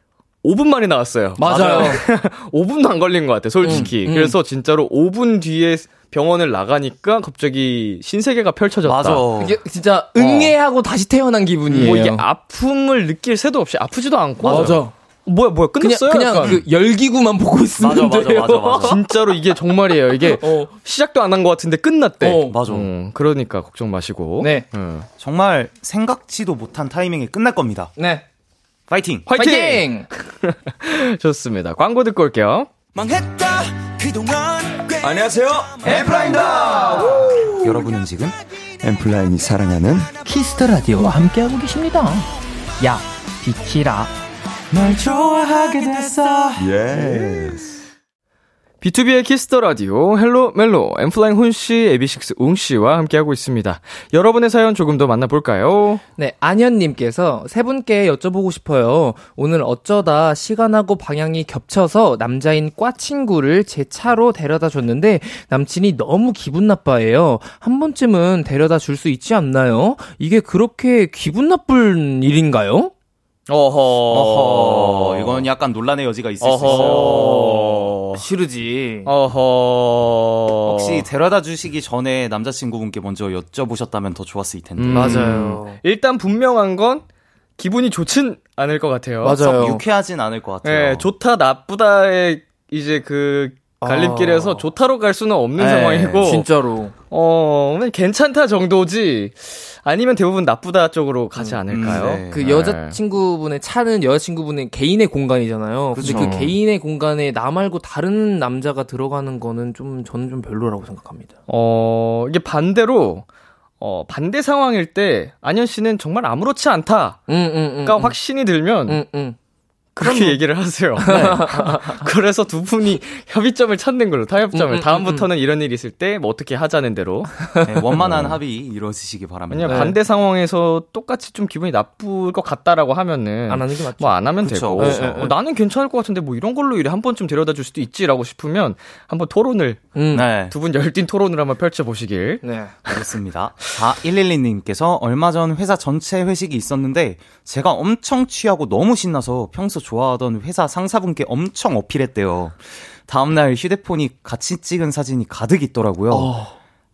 5분 만에 나왔어요. 맞아요. 5분도 안 걸린 것 같아, 솔직히. 음, 음. 그래서 진짜로 5분 뒤에 병원을 나가니까 갑자기 신세계가 펼쳐졌다. 맞아. 이게 진짜 응애하고 다시 태어난 기분이에요. 뭐 이게 아픔을 느낄 새도 없이 아프지도 않고. 맞아. 뭐야, 뭐야, 그냥 끝났어요? 그냥 약간. 그 열기구만 보고 있으면 맞아, 맞아, 돼요. 맞아, 맞아. 진짜로 이게 정말이에요. 이게 어. 시작도 안 한 것 같은데 끝났대. 어. 맞아. 음, 그러니까 걱정 마시고. 네. 음. 정말 생각지도 못한 타이밍에 끝날 겁니다. 네. 파이팅! 화이팅! 파이팅! 좋습니다. 광고 듣고 올게요. 망했다 그동안 꽤 안녕하세요. 엔플라잉입니다. 여러분은 지금 엔플라잉이 사랑하는 키스 더 라디오와 함께하고 계십니다. 야, 비키라. 널 좋아하게 됐어 Yes. 비투비의 키스 더 라디오 헬로 멜로 엔플라잉 훈 씨, AB6IX 웅 씨와 함께하고 있습니다. 여러분의 사연 조금 더 만나볼까요? 네, 안현 님께서 세 분께 여쭤보고 싶어요. 오늘 어쩌다 시간하고 방향이 겹쳐서 남자인 과 친구를 제 차로 데려다 줬는데 남친이 너무 기분 나빠해요. 한 번쯤은 데려다 줄 수 있지 않나요? 이게 그렇게 기분 나쁜 일인가요? 어허. 어허, 이건 약간 논란의 여지가 있을 수 있어요. 어허. 싫으지. 어허. 혹시 데려다 주시기 전에 남자친구분께 먼저 여쭤보셨다면 더 좋았을 텐데. 음. 맞아요. 일단 분명한 건 기분이 좋진 않을 것 같아요. 맞아요. 썩 유쾌하진 않을 것 같아요. 네, 좋다 나쁘다의 이제 그 갈림길에서 아. 좋다로 갈 수는 없는 네, 상황이고 진짜로. 어, 그냥 괜찮다 정도지 아니면 대부분 나쁘다 쪽으로 가지 음, 않을까요? 음, 네. 그 여자친구분의 차는 여자친구분의 개인의 공간이잖아요. 근데 그쵸. 그 개인의 공간에 나 말고 다른 남자가 들어가는 거는 좀 저는 좀 별로라고 생각합니다. 어, 이게 반대로 어, 반대 상황일 때 안현 씨는 정말 아무렇지 않다가 응, 응, 응. 확신이 들면. 그렇게 얘기를 하세요. 네. 그래서 두 분이 협의점을 찾는 걸로 타협점을 음, 음, 다음부터는 이런 일이 있을 때 뭐 어떻게 하자는 대로 네, 원만한 합의 이루어지시기 바랍니다. 왜냐면 네. 반대 상황에서 똑같이 좀 기분이 나쁠 것 같다라고 하면은 안 하는 게 맞죠. 뭐 안 하면 그쵸, 되고 그쵸. 네, 네, 어, 나는 괜찮을 것 같은데 뭐 이런 걸로 이래 한 번쯤 데려다 줄 수도 있지라고 싶으면 한번 토론을 음. 네. 두분 열띤 토론을 한번 펼쳐 보시길. 네. 그렇습니다. 4112님께서 얼마 전 회사 전체 회식이 있었는데 제가 엄청 취하고 너무 신나서 평소 좋아하던 회사 상사분께 엄청 어필했대요. 다음날 휴대폰이 같이 찍은 사진이 가득 있더라고요.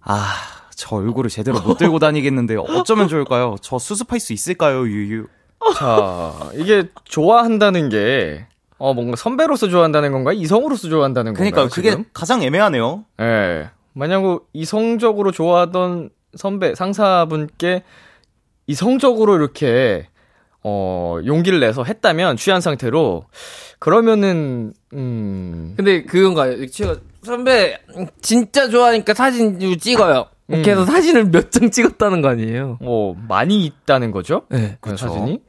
아, 저 얼굴을 제대로 못 들고 다니겠는데 어쩌면 좋을까요? 저 수습할 수 있을까요, 유유? 자, 이게 좋아한다는 게 어, 뭔가 선배로서 좋아한다는 건가요? 이성으로서 좋아한다는 건가요? 그러니까 그게 지금? 가장 애매하네요. 예. 만약 이성적으로 좋아하던 선배 상사분께 이성적으로 이렇게 어 용기를 내서 했다면 취한 상태로 그러면은 음 근데 그건가요? 제가 선배 진짜 좋아하니까 사진 좀 찍어요. 이렇게 해서 사진을 몇 장 찍었다는 거 아니에요? 뭐 많이 있다는 거죠? 네. 그 사진이?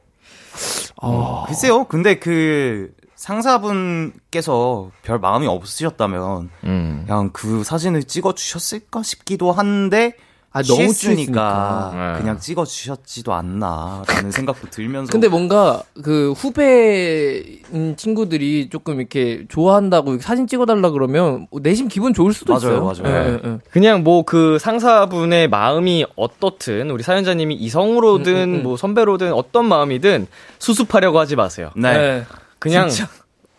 어, 글쎄요. 근데 그 상사분께서 별 마음이 없으셨다면 음. 그냥 그 사진을 찍어 주셨을까 싶기도 한데 아, 너무 취했으니까 취했으니까. 네. 그냥 찍어 주셨지도 않나라는 생각도 들면서 근데 뭔가 그 후배인 친구들이 조금 이렇게 좋아한다고 사진 찍어달라 그러면 내심 기분 좋을 수도 맞아요, 있어요. 맞아요. 예, 예, 예. 그냥 뭐 그 상사분의 마음이 어떻든 우리 사연자님이 이성으로든 음, 음, 음. 뭐 선배로든 어떤 마음이든 수습하려고 하지 마세요. 네. 네. 그냥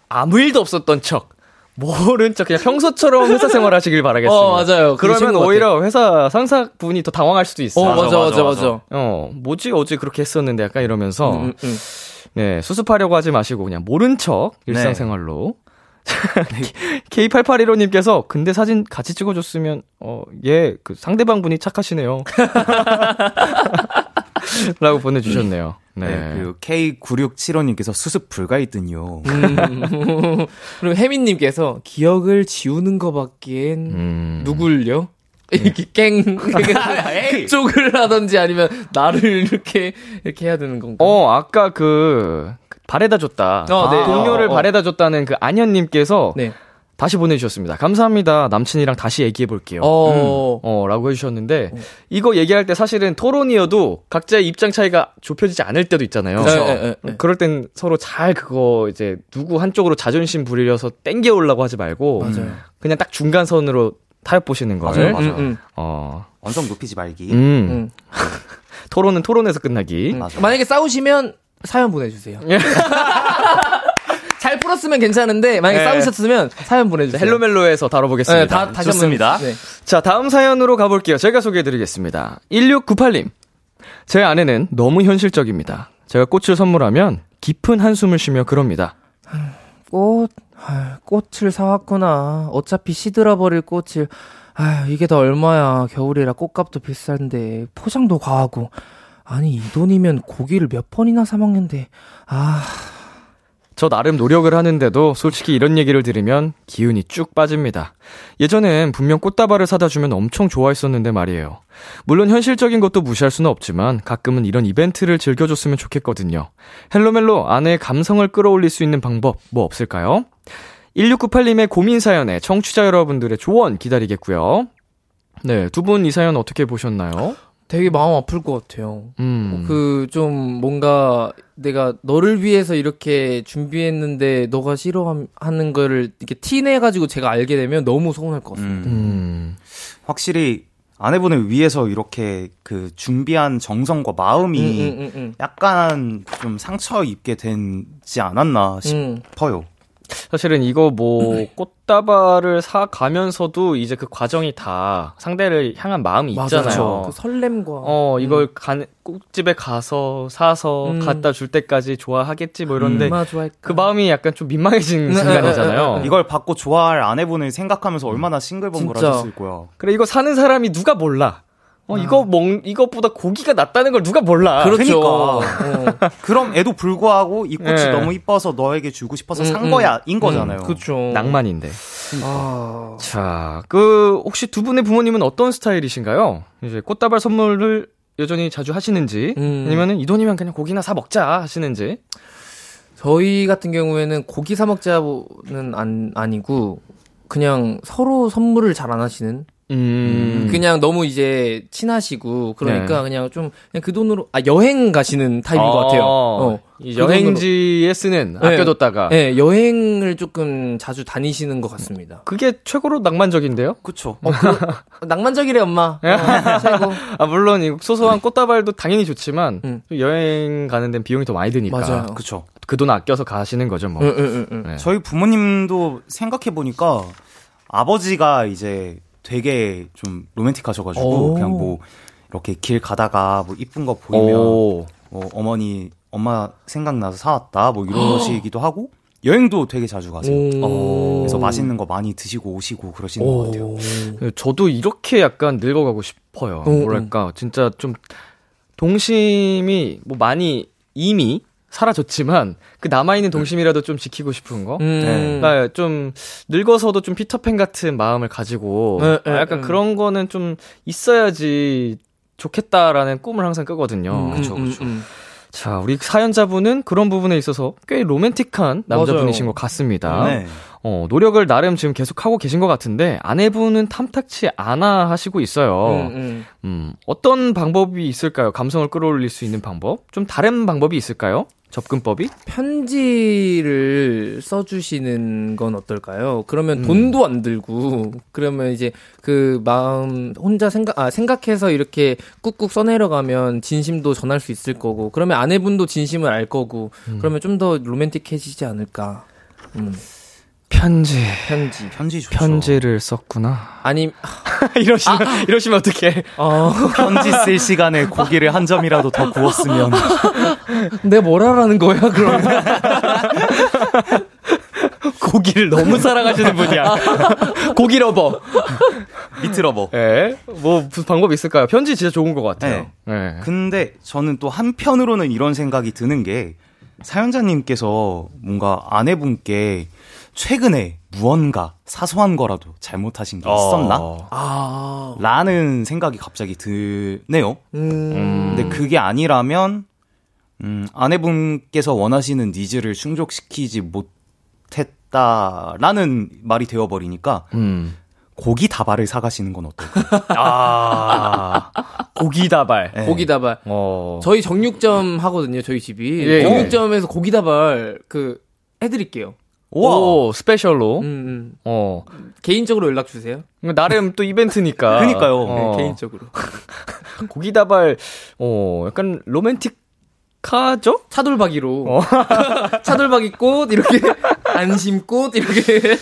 아무 일도 없었던 척. 모른 척 그냥 평소처럼 회사 생활 하시길 바라겠습니다. 어, 맞아요. 그러면. 오히려 회사 상사분이 더 당황할 수도 있어요. 어, 맞아, 맞아, 맞아. 어, 뭐지 어제 그렇게 했었는데 약간 이러면서 음, 음. 네, 수습하려고 하지 마시고 그냥 모른 척 일상생활로. K8815님께서 근데 사진 같이 찍어줬으면 어, 예, 그 상대방 분이 착하시네요. 라고 보내주셨네요. 네. 네, 그리고 K9675님께서 수습 불가이든요. 음. 그리고 혜민님께서 기억을 지우는 것밖엔 음. 누굴요? 이렇게 깽 쪽을 하던지 아니면 나를 이렇게 이렇게 해야 되는 건가? 어, 아까 그, 바래다 줬다. 어, 네. 동료를 어, 어. 바래다 줬다는 그 안현님께서 네. 다시 보내주셨습니다. 감사합니다. 남친이랑 다시 얘기해 볼게요. 어. 어, 라고 해주셨는데, 이거 얘기할 때 사실은 토론이어도 각자의 입장 차이가 좁혀지지 않을 때도 있잖아요. 그쵸. 네, 네, 네. 그럴 땐 서로 잘 그거 이제 누구 한쪽으로 자존심 부리려서 땡겨오려고 하지 말고, 맞아요. 그냥 딱 중간선으로 타협 보시는 걸. 맞아요, 맞아요. 음, 음. 어, 언성 높이지 말기. 음. 음. 토론은 토론에서 끝나기. 음. 맞아요. 만약에 싸우시면 사연 보내주세요. 잘 풀었으면 괜찮은데 만약에 네. 싸우셨으면 사연 보내주세요. 헬로멜로에서 다뤄보겠습니다. 네, 다, 다시 좋습니다. 한번. 네. 자, 다음 사연으로 가볼게요. 제가 소개해드리겠습니다. 1698님. 제 아내는 너무 현실적입니다. 제가 꽃을 선물하면 깊은 한숨을 쉬며 그럽니다. 꽃, 아휴, 꽃을 사왔구나. 어차피 시들어버릴 꽃을. 아휴, 이게 다 얼마야. 겨울이라 꽃값도 비싼데, 포장도 과하고. 아니, 이 돈이면 고기를 몇 번이나 사 먹는데. 아, 저 나름 노력을 하는데도 솔직히 이런 얘기를 들으면 기운이 쭉 빠집니다. 예전엔 분명 꽃다발을 사다 주면 엄청 좋아했었는데 말이에요. 물론 현실적인 것도 무시할 수는 없지만 가끔은 이런 이벤트를 즐겨줬으면 좋겠거든요. 헬로멜로 아내의 감성을 끌어올릴 수 있는 방법 뭐 없을까요? 1698님의 고민 사연에 청취자 여러분들의 조언 기다리겠고요. 네, 두 분 이 사연 어떻게 보셨나요? 되게 마음 아플 것 같아요. 음. 그 좀 뭔가 내가 너를 위해서 이렇게 준비했는데 너가 싫어하는 거를 이렇게 티내 가지고 제가 알게 되면 너무 서운할 것 같습니다. 음. 음. 확실히 아내분을 위해서 이렇게 그 준비한 정성과 마음이 음, 음, 음, 음. 약간 좀 상처 입게 되지 않았나 음. 싶어요. 사실은 이거 뭐 꽃다발을 사 가면서도 이제 그 과정이 다 상대를 향한 마음이. 있잖아요. 그 설렘과 어, 이걸 간, 꽃집에 가서 사서 음. 갖다 줄 때까지 좋아하겠지 뭐 이런데 얼마나 좋아할까. 그 마음이 약간 좀 민망해진 음, 순간이잖아요. 이걸 받고 좋아할 아내분을 생각하면서 얼마나 싱글벙글 진짜. 하셨을 거야. 그래 이거 사는 사람이 누가 몰라. 어, 이거 먹 이것보다 고기가 낫다는 걸 누가 몰라. 그렇죠. 그러니까. 어. 그럼 애도 불구하고 이 꽃이 네. 너무 이뻐서 너에게 주고 싶어서 음, 산 음. 거야 인 거잖아요. 그렇죠. 낭만인데. 아. 자, 그 혹시 두 분의 부모님은 어떤 스타일이신가요? 이제 꽃다발 선물을 여전히 자주 하시는지 음. 아니면은 이 돈이면 그냥 고기나 사 먹자 하시는지. 저희 같은 경우에는 고기 사 먹자는 안, 아니고 그냥 서로 선물을 잘 안 하시는 음. 그냥 너무 이제 친하시고 그러니까 네. 그냥 좀 그냥 그 돈으로 아 여행 가시는 타입인 것 같아요. 어. 이그 여행지에 쓰는 네. 아껴뒀다가 네, 여행을 조금 자주 다니시는 것 같습니다. 그게 최고로 낭만적인데요. 그쵸. 어, 그, 낭만적이래 엄마. 어, 최고. 아 물론 이 소소한 꽃다발도 당연히 좋지만 음. 여행 가는 데는 비용이 더 많이 드니까 맞아요. 그쵸. 그 돈 아껴서 가시는 거죠 뭐. 응, 응, 응, 응. 네. 저희 부모님도 생각해 보니까 아버지가 이제 되게 좀 로맨틱하셔가지고 오. 그냥 뭐 이렇게 길 가다가 뭐 이쁜 거 보이면 오. 뭐 어머니 엄마 생각나서 사왔다 뭐 이러시기도 하고 여행도 되게 자주 가세요. 오. 그래서 맛있는 거 많이 드시고 오시고 그러시는 것 같아요. 저도 이렇게 약간 늙어가고 싶어요. 어, 뭐랄까 진짜 좀 동심이 뭐 많이 이미 사라졌지만 그 남아 있는 동심이라도 좀 지키고 싶은 거. 음. 네. 그러니까 좀 늙어서도 좀 피터팬 같은 마음을 가지고 네, 아, 네, 약간 음. 그런 거는 좀 있어야지 좋겠다라는 꿈을 항상 꾸거든요. 음, 음, 음. 자, 우리 사연자분은 그런 부분에 있어서 꽤 로맨틱한 남자분이신 맞아요. 것 같습니다. 네. 어, 노력을 나름 지금 계속 하고 계신 것 같은데 아내분은 탐탁치 않아 하시고 있어요. 음, 음. 음, 어떤 방법이 있을까요? 감성을 끌어올릴 수 있는 방법? 좀 다른 방법이 있을까요? 접근법이? 편지를 써주시는 건 어떨까요? 그러면 돈도 안 들고, 그러면 이제 그 마음 혼자 생각, 아, 생각해서 이렇게 꾹꾹 써내려가면 진심도 전할 수 있을 거고, 그러면 아내분도 진심을 알 거고, 그러면 좀 더 로맨틱해지지 않을까. 음, 편지. 편지. 편지 좋죠. 편지를 썼구나. 아니, 이러시면, 이러시면 어떡해. 어, 편지 쓸 시간에 고기를 한 점이라도 더 구웠으면 내가 뭘 하라는 거야, 그러면. 고기를 너무 사랑하시는 분이야. 고기 lover. Beef lover. 예. 뭐, 방법이 있을까요? 편지 진짜 좋은 것 같아요. 예. 근데 저는 또 한편으로는 이런 생각이 드는 게 사연자님께서 뭔가 아내분께 최근에 무언가 사소한 거라도 잘못하신 게 있었나? 어. 아, 라는 생각이 갑자기 드네요. 음. 근데 그게 아니라면 음, 아내분께서 원하시는 needs를 충족시키지 못했다라는 말이 되어버리니까 음. 고기 다발을 사가시는 건 어떨까요? 아. 고기 다발. 네. 고기 다발. 어. 저희 정육점 하거든요, 저희 집이. 예, 예. 정육점에서 고기 다발 그 해드릴게요. 오, special로. 음, 음. 어. 개인적으로 연락 주세요. 나름 또 이벤트니까. 그러니까요. 어. 네, 개인적으로. 고기 다발, 어, 약간 로맨틱 하죠? 차돌박이로. 어. 차돌박이 꽃 이렇게 안심꽃 이렇게.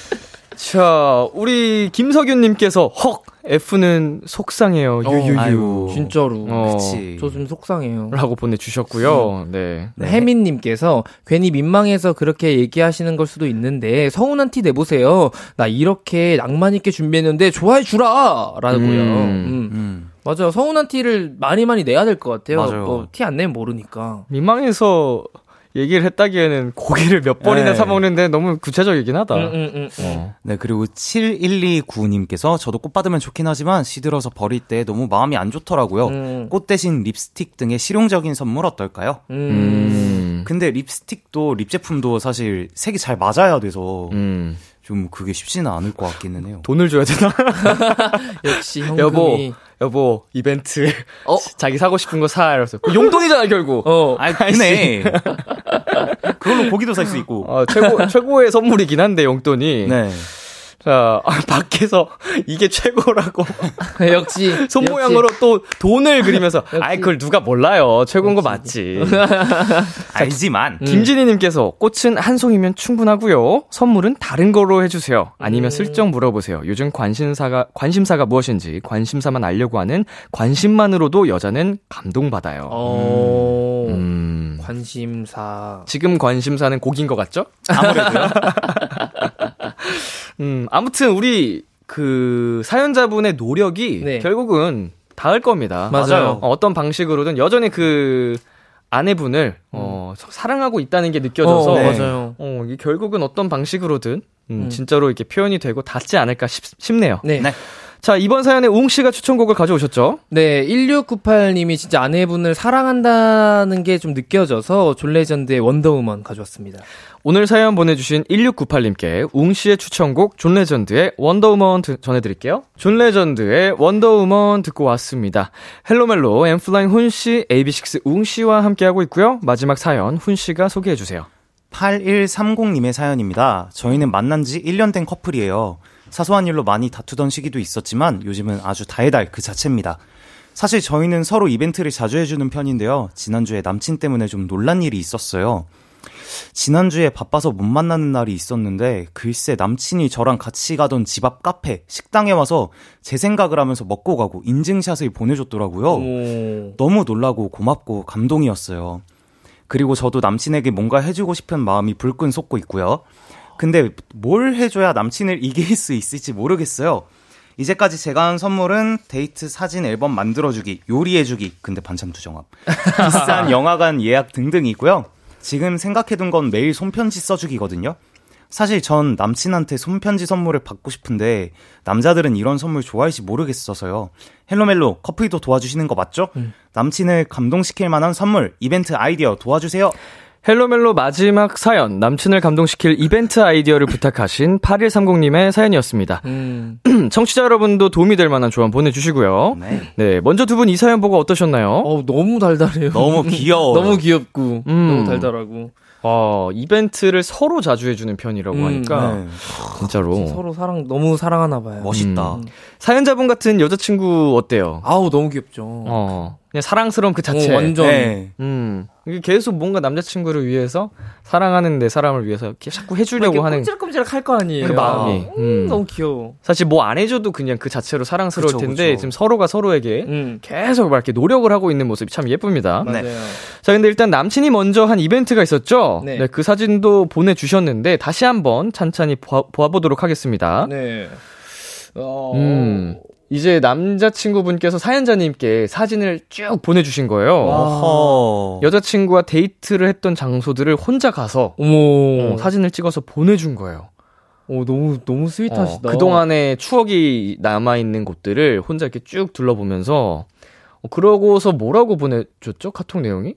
자, 우리 김석윤님께서 헉 F는 속상해요. 유유유. 아이고. 진짜로. 어. 그치. 저 좀 속상해요. 라고 보내주셨고요. 네. 네. 혜민님께서 괜히 민망해서 그렇게 얘기하시는 걸 수도 있는데 서운한 티 내보세요. 나 이렇게 낭만 있게 준비했는데 좋아해 주라! 라고요. 음. 음. 음. 맞아요. 서운한 티를 많이 많이 내야 될 것 같아요. 맞아요. 티안 내면 모르니까. 민망해서 얘기를 했다기에는 고기를 몇 번이나 네. 사먹는데 너무 구체적이긴 하다. 응, 응, 응, 응. 어. 네, 그리고 7129님께서 저도 꽃 받으면 좋긴 하지만 시들어서 버릴 때 너무 마음이 안 좋더라고요. 음. 꽃 대신 립스틱 등의 실용적인 선물 어떨까요? 음. 음. 근데 립스틱도 립 제품도 사실 색이 잘 맞아야 돼서 음. 좀 그게 쉽지는 않을 것 같기는 해요. 돈을 줘야 되나? 역시 현금이. 여보, 여보, 이벤트. 어? 자기 사고 싶은 거 사. 이러면서. 그 용돈이잖아, 결국. 어. 아, 그네. 그걸로 고기도 살 수 있고. 어, 최고, 최고의 선물이긴 한데, 용돈이. 네. 자, 아, 밖에서 이게 최고라고. 역시. 손 모양으로 또 돈을 그리면서. 아이, 그걸 누가 몰라요. 최고인 거 맞지. 알지만. 음. 김진희님께서 꽃은 한 송이면 충분하고요. 선물은 다른 거로 해주세요. 아니면 슬쩍 물어보세요. 요즘 관심사가 관심사가 무엇인지 관심사만 알려고 하는 관심만으로도 여자는 감동받아요. 어. 음. 관심사. 지금 관심사는 곡인 것 같죠? 아무래도요. 음, 아무튼 우리 그 사연자분의 노력이 네. 결국은 닿을 겁니다. 맞아요. 어, 어떤 방식으로든 여전히 그 아내분을 어, 사랑하고 있다는 게 느껴져서 어, 네. 맞아요. 어, 결국은 어떤 방식으로든 음, 음. 진짜로 이렇게 표현이 되고 닿지 않을까 싶, 네요 네. 네. 자, 이번 사연에 웅 씨가 추천곡을 가져오셨죠? 네, 1698님이 진짜 아내분을 사랑한다는 게 좀 느껴져서 John Legend의 Wonder Woman 가져왔습니다. 오늘 사연 보내주신 1698님께 웅 씨의 추천곡 John Legend의 Wonder Woman 드- 전해드릴게요. John Legend의 Wonder Woman 듣고 왔습니다. 헬로멜로 엔플라잉 훈 씨, AB6IX 웅 씨와 함께하고 있고요. 마지막 사연 훈 씨가 소개해주세요. 8130님의 사연입니다. 저희는 만난 지 1년 된 커플이에요. 사소한 일로 많이 다투던 시기도 있었지만 요즘은 아주 달달 그 자체입니다. 사실 저희는 서로 이벤트를 자주 해주는 편인데요. 지난주에 남친 때문에 좀 놀란 일이 있었어요. 지난주에 바빠서 못 만나는 날이 있었는데 글쎄 남친이 저랑 같이 가던 집 앞 카페, 식당에 와서 제 생각을 하면서 먹고 가고 인증샷을 보내줬더라고요. 오. 너무 놀라고 고맙고 감동이었어요. 그리고 저도 남친에게 뭔가 해주고 싶은 마음이 불끈 솟고 있고요. 근데 뭘 해줘야 남친을 이길 수 있을지 모르겠어요. 이제까지 제가 한 선물은 데이트 사진 앨범 만들어주기, 요리해주기, 근데 반찬 투정함. 비싼 영화관 예약 등등이고요. 지금 생각해둔 건 매일 손편지 써주기거든요. 사실 전 남친한테 손편지 선물을 받고 싶은데 남자들은 이런 선물 좋아할지 모르겠어서요. 헬로멜로 커플도 도와주시는 거 맞죠? 남친을 감동시킬 만한 선물, 이벤트 아이디어 도와주세요. 헬로멜로 마지막 사연, 남친을 감동시킬 이벤트 아이디어를 부탁하신 8130님의 사연이었습니다. 음. 청취자 여러분도 도움이 될 만한 조언 보내주시고요. 네. 네, 먼저 두 분 이 사연 보고 어떠셨나요? 어, 너무 달달해요. 너무 귀여워. 너무 귀엽고, 음. 너무 달달하고. 어, 이벤트를 서로 자주 해주는 편이라고 음, 하니까 네. 진짜로 서로 사랑, 너무 사랑하나 봐요. 멋있다. 음. 사연자분 같은 여자친구 어때요? 아우, 너무 귀엽죠. 어, 그냥 사랑스러운 그 자체. 어, 완전. 네. 음, 이게 계속 뭔가 남자친구를 위해서 사랑하는 내 사람을 위해서 이렇게 자꾸 해주려고 하는 꼼지락꼼지락 할 거 아니에요. 그 마음이. 음, 음. 너무 귀여워. 사실 뭐 안 해줘도 그냥 그 자체로 사랑스러울 그쵸, 텐데 그쵸. 지금 서로가 서로에게 음. 계속 막 이렇게 노력을 하고 있는 모습이 참 예쁩니다. 네. 맞아요. 자, 근데 일단 남친이 먼저 한 이벤트가 있었죠? 네. 네, 그 사진도 보내주셨는데 다시 한번 찬찬히 보아, 보아보도록 하겠습니다. 네. 어. 음, 이제 남자친구분께서 사연자님께 사진을 쭉 보내주신 거예요. 어허. 여자친구와 데이트를 했던 장소들을 혼자 가서 어머. 어, 사진을 찍어서 보내준 거예요. 오, 너무, 너무 어, 스윗하시다. 그동안의 추억이 남아있는 곳들을 혼자 이렇게 쭉 둘러보면서 어, 그러고서 뭐라고 보내줬죠? 카톡 내용이?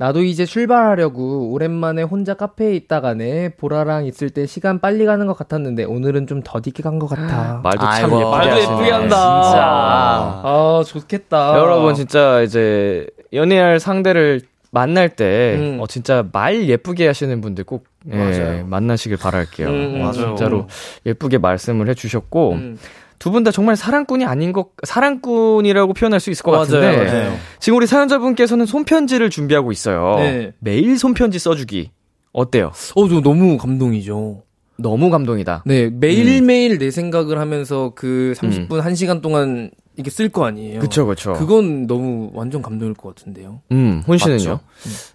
나도 이제 출발하려고 오랜만에 혼자 카페에 있다가네 보라랑 있을 때 시간 빨리 가는 것 같았는데 오늘은 좀 더디게 간 것 같아. 말도 참 아이고. 예쁘게 말도. 예쁘게 한다. 진짜. 아 좋겠다. 여러분 진짜 이제 연애할 상대를 만날 때 음. 어, 진짜 말 예쁘게 하시는 분들 꼭 예. 만나시길 바랄게요. 음, 음, 어, 맞아요. 진짜로 예쁘게 말씀을 해주셨고 음. 두 분 다 정말 사랑꾼이 아닌 것 사랑꾼이라고 표현할 수 있을 것 맞아요, 같은데 맞아요. 지금 우리 사연자분께서는 손편지를 준비하고 있어요. 네. 매일 손편지 써주기 어때요? 어, 저 너무 감동이죠. 너무 감동이다. 네, 매일매일 내 생각을 하면서 그 30분, 1시간 동안 이게 쓸 거 아니에요. 그쵸 그쵸. 그건 너무 완전 감동일 것 같은데요. 음 혼 씨는요? 맞죠.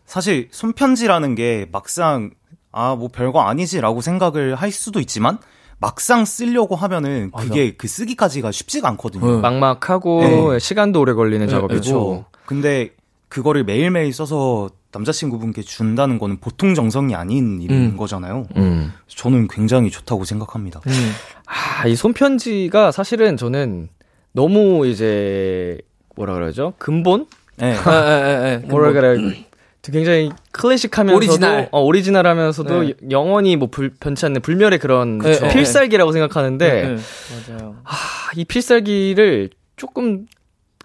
사실 손편지라는 게 막상 아 뭐 별거 아니지라고 생각을 할 수도 있지만 막상 쓰려고 하면은 그게 그 쓰기까지가 쉽지가 않거든요. 응. 막막하고 네. 시간도 오래 걸리는 작업이고. 그렇죠. 근데 그거를 매일매일 써서 남자친구분께 준다는 거는 보통 정성이 아닌 일인 음. 거잖아요. 음. 저는 굉장히 좋다고 생각합니다. 음. 아, 이 손편지가 사실은 저는 너무 이제 뭐라 그러죠? 근본? 네. 아, 아, 아, 아. 뭐라 그래? 굉장히 클래식하면서도 오리지널. 어, 오리지널하면서도 네. 영원히 뭐 불, 변치 않는 불멸의 그런 네, 네, 필살기라고 생각하는데 네, 맞아요. 아, 이 필살기를 조금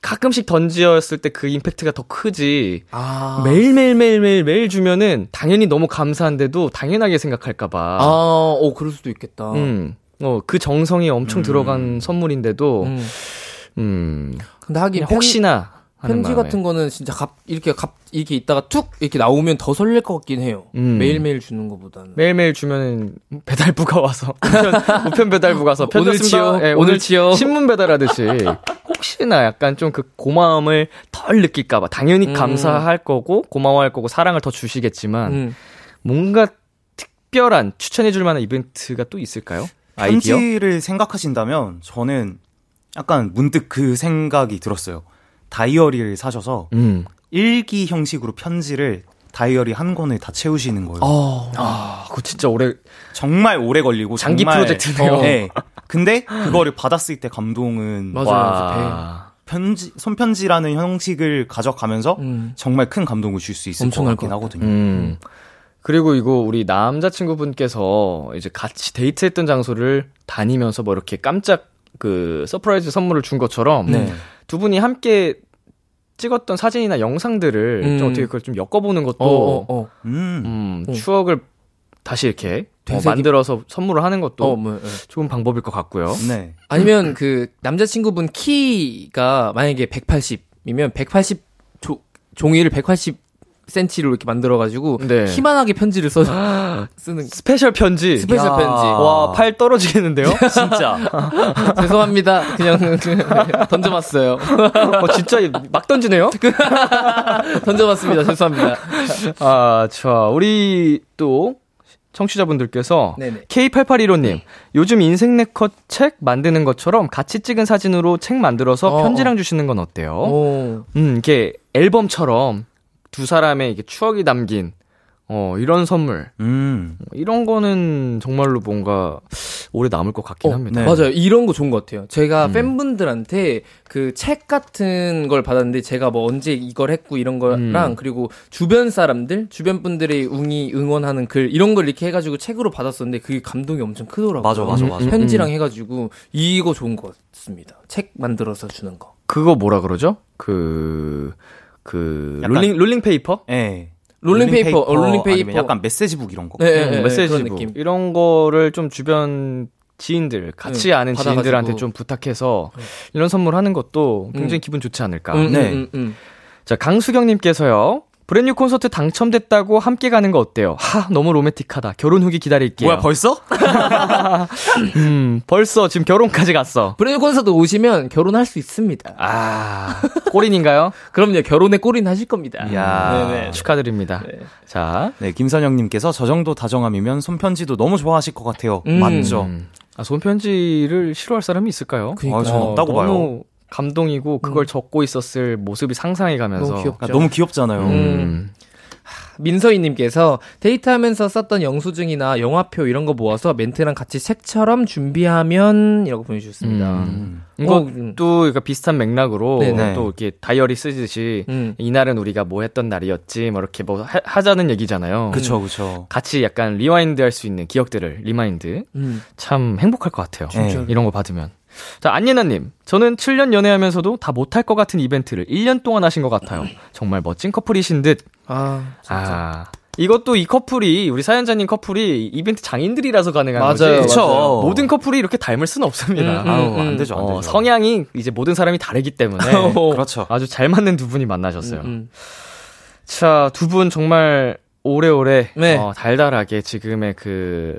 가끔씩 던지었을 때 그 임팩트가 더 크지 아. 매일매일 매일매일 매일 주면은 당연히 너무 감사한데도 당연하게 생각할까봐 아, 어, 그럴 수도 있겠다. 음, 어, 그 정성이 엄청 음. 들어간 선물인데도 음, 음. 근데 하긴 혹시나 편지 마음에. 같은 거는 진짜 갑 이렇게 갑 이렇게 있다가 툭 이렇게 나오면 더 설렐 것 같긴 해요. 음. 매일매일 주는 것보다는. 매일매일 주면은 배달부가 와서 우편, 우편 배달부가 와서 오늘 편졌습니다. 치요. 예, 오늘 치요. 신문 배달하듯이 혹시나 약간 좀 그 고마움을 덜 느낄까봐 당연히 음. 감사할 거고 고마워할 거고 사랑을 더 주시겠지만 음. 뭔가 특별한 추천해줄 만한 이벤트가 또 있을까요? 아이디어? 편지를 생각하신다면 저는 약간 문득 그 생각이 들었어요. 다이어리를 사셔서 음. 일기 형식으로 편지를 다이어리 한 권을 다 채우시는 거예요. 어. 아, 그거 진짜 오래 정말 오래 걸리고 장기 정말- 프로젝트네요. 어, 네. 근데 그거를 받았을 때 감동은 맞아요. 와. 편지 손편지라는 형식을 가져가면서 음. 정말 큰 감동을 줄 수 있을 것 같긴 것 하거든요. 음. 그리고 이거 우리 남자친구분께서 이제 같이 데이트했던 장소를 다니면서 뭐 이렇게 깜짝 그 surprise 선물을 준 것처럼 네. 두 분이 함께 찍었던 사진이나 영상들을 음. 좀 어떻게 그걸 좀 엮어보는 것도 어, 어, 어. 음. 음, 어. 추억을 다시 이렇게 어, 되새김- 만들어서 선물을 하는 것도 어, 뭐, 예. 좋은 방법일 것 같고요. 네. 아니면 그 남자친구분 키가 만약에 180이면 180 조, 종이를 180cm로 이렇게 만들어가지고 네. 키만하게 편지를 써 쓰는 special 편지. special 야. 편지. 와, 팔 떨어지겠는데요? 진짜. 죄송합니다. 그냥 던져봤어요. 어, 진짜 막 던지네요? 던져봤습니다. 죄송합니다. 아, 자, 우리 또 청취자분들께서 네네. K8815님, 요즘 인생 네컷 책 만드는 것처럼 같이 찍은 사진으로 책 만들어서 어, 편지랑 주시는 건 어때요? 오. 음, 이게 앨범처럼 두 사람의 이게 추억이 담긴 어, 이런 선물. 음. 이런 거는 정말로 뭔가 오래 남을 것 같긴 어, 합니다. 네. 맞아요. 이런 거 좋은 것 같아요. 제가 음. 팬분들한테 그 책 같은 걸 받았는데 제가 뭐 언제 이걸 했고 이런 거랑 음. 그리고 주변 사람들, 주변 분들의 웅이 응원하는 글 이런 걸 이렇게 해가지고 책으로 받았었는데 그게 감동이 엄청 크더라고요. 맞아, 맞아, 맞아. 음. 편지랑 해가지고 이거 좋은 것 같습니다. 책 만들어서 주는 거. 그거 뭐라 그러죠? 그, 그, 약간- rolling, rolling paper? 예. rolling paper, 어, rolling paper. 아니면 약간 message book 이런 거. 네, 네, 음, 네, message book 그런 느낌. 이런 거를 좀 주변 지인들 같이 네, 아는 받아가지고. 지인들한테 좀 부탁해서 이런 선물 하는 것도 굉장히 음. 기분 좋지 않을까. 음, 네. 음, 음, 자 강수경님께서요. 브랜뉴 콘서트 당첨됐다고 함께 가는 거 어때요? 하 너무 로맨틱하다. 결혼 후기 기다릴게요. 뭐야 벌써? 음 벌써 지금 결혼까지 갔어. 브레이브 콘서트 오시면 결혼할 수 있습니다. 아 꼬린인가요? 그럼요. 결혼에 꼬린 하실 겁니다. 이야 네네. 축하드립니다. 네. 자 네, 김선영님께서 저 정도 다정함이면 손편지도 너무 좋아하실 것 같아요. 음. 맞죠? 음. 아, 손편지를 싫어할 사람이 있을까요? 아, 저는 없다고 봐요. 감동이고 그걸 적고 있었을 모습이 상상이 가면서 너무 귀엽죠. 아, 너무 귀엽잖아요. 음. 민서희님께서 데이트하면서 썼던 영수증이나 영화표 이런 거 모아서 멘트랑 같이 책처럼 준비하면 이라고 보내주셨습니다. 음. 어, 이것도 음. 그러니까 비슷한 맥락으로 네네. 또 이렇게 다이어리 쓰듯이 음. 이날은 우리가 뭐 했던 날이었지 뭐 이렇게 뭐 하, 자는 얘기잖아요. 그쵸, 그쵸. 같이 약간 rewind 할 수 있는 기억들을 remind 음. 참 행복할 것 같아요. 진짜. 이런 거 받으면. 자, 안예나님. 저는 7년 연애하면서도 다 못할 것 같은 이벤트를 1년 동안 하신 것 같아요. 정말 멋진 커플이신 듯. 아, 아. 이것도 이 커플이, 우리 사연자님 커플이 이벤트 장인들이라서 가능한 맞아요, 거지. 맞아요. 모든 커플이 이렇게 닮을 수는 없습니다. 음, 음, 아우, 안 음. 되죠, 안 어, 되죠. 성향이 이제 모든 사람이 다르기 때문에 어. 그렇죠. 아주 잘 맞는 두 분이 만나셨어요. 음. 자, 두 분 정말 오래오래 네. 어, 달달하게 지금의 그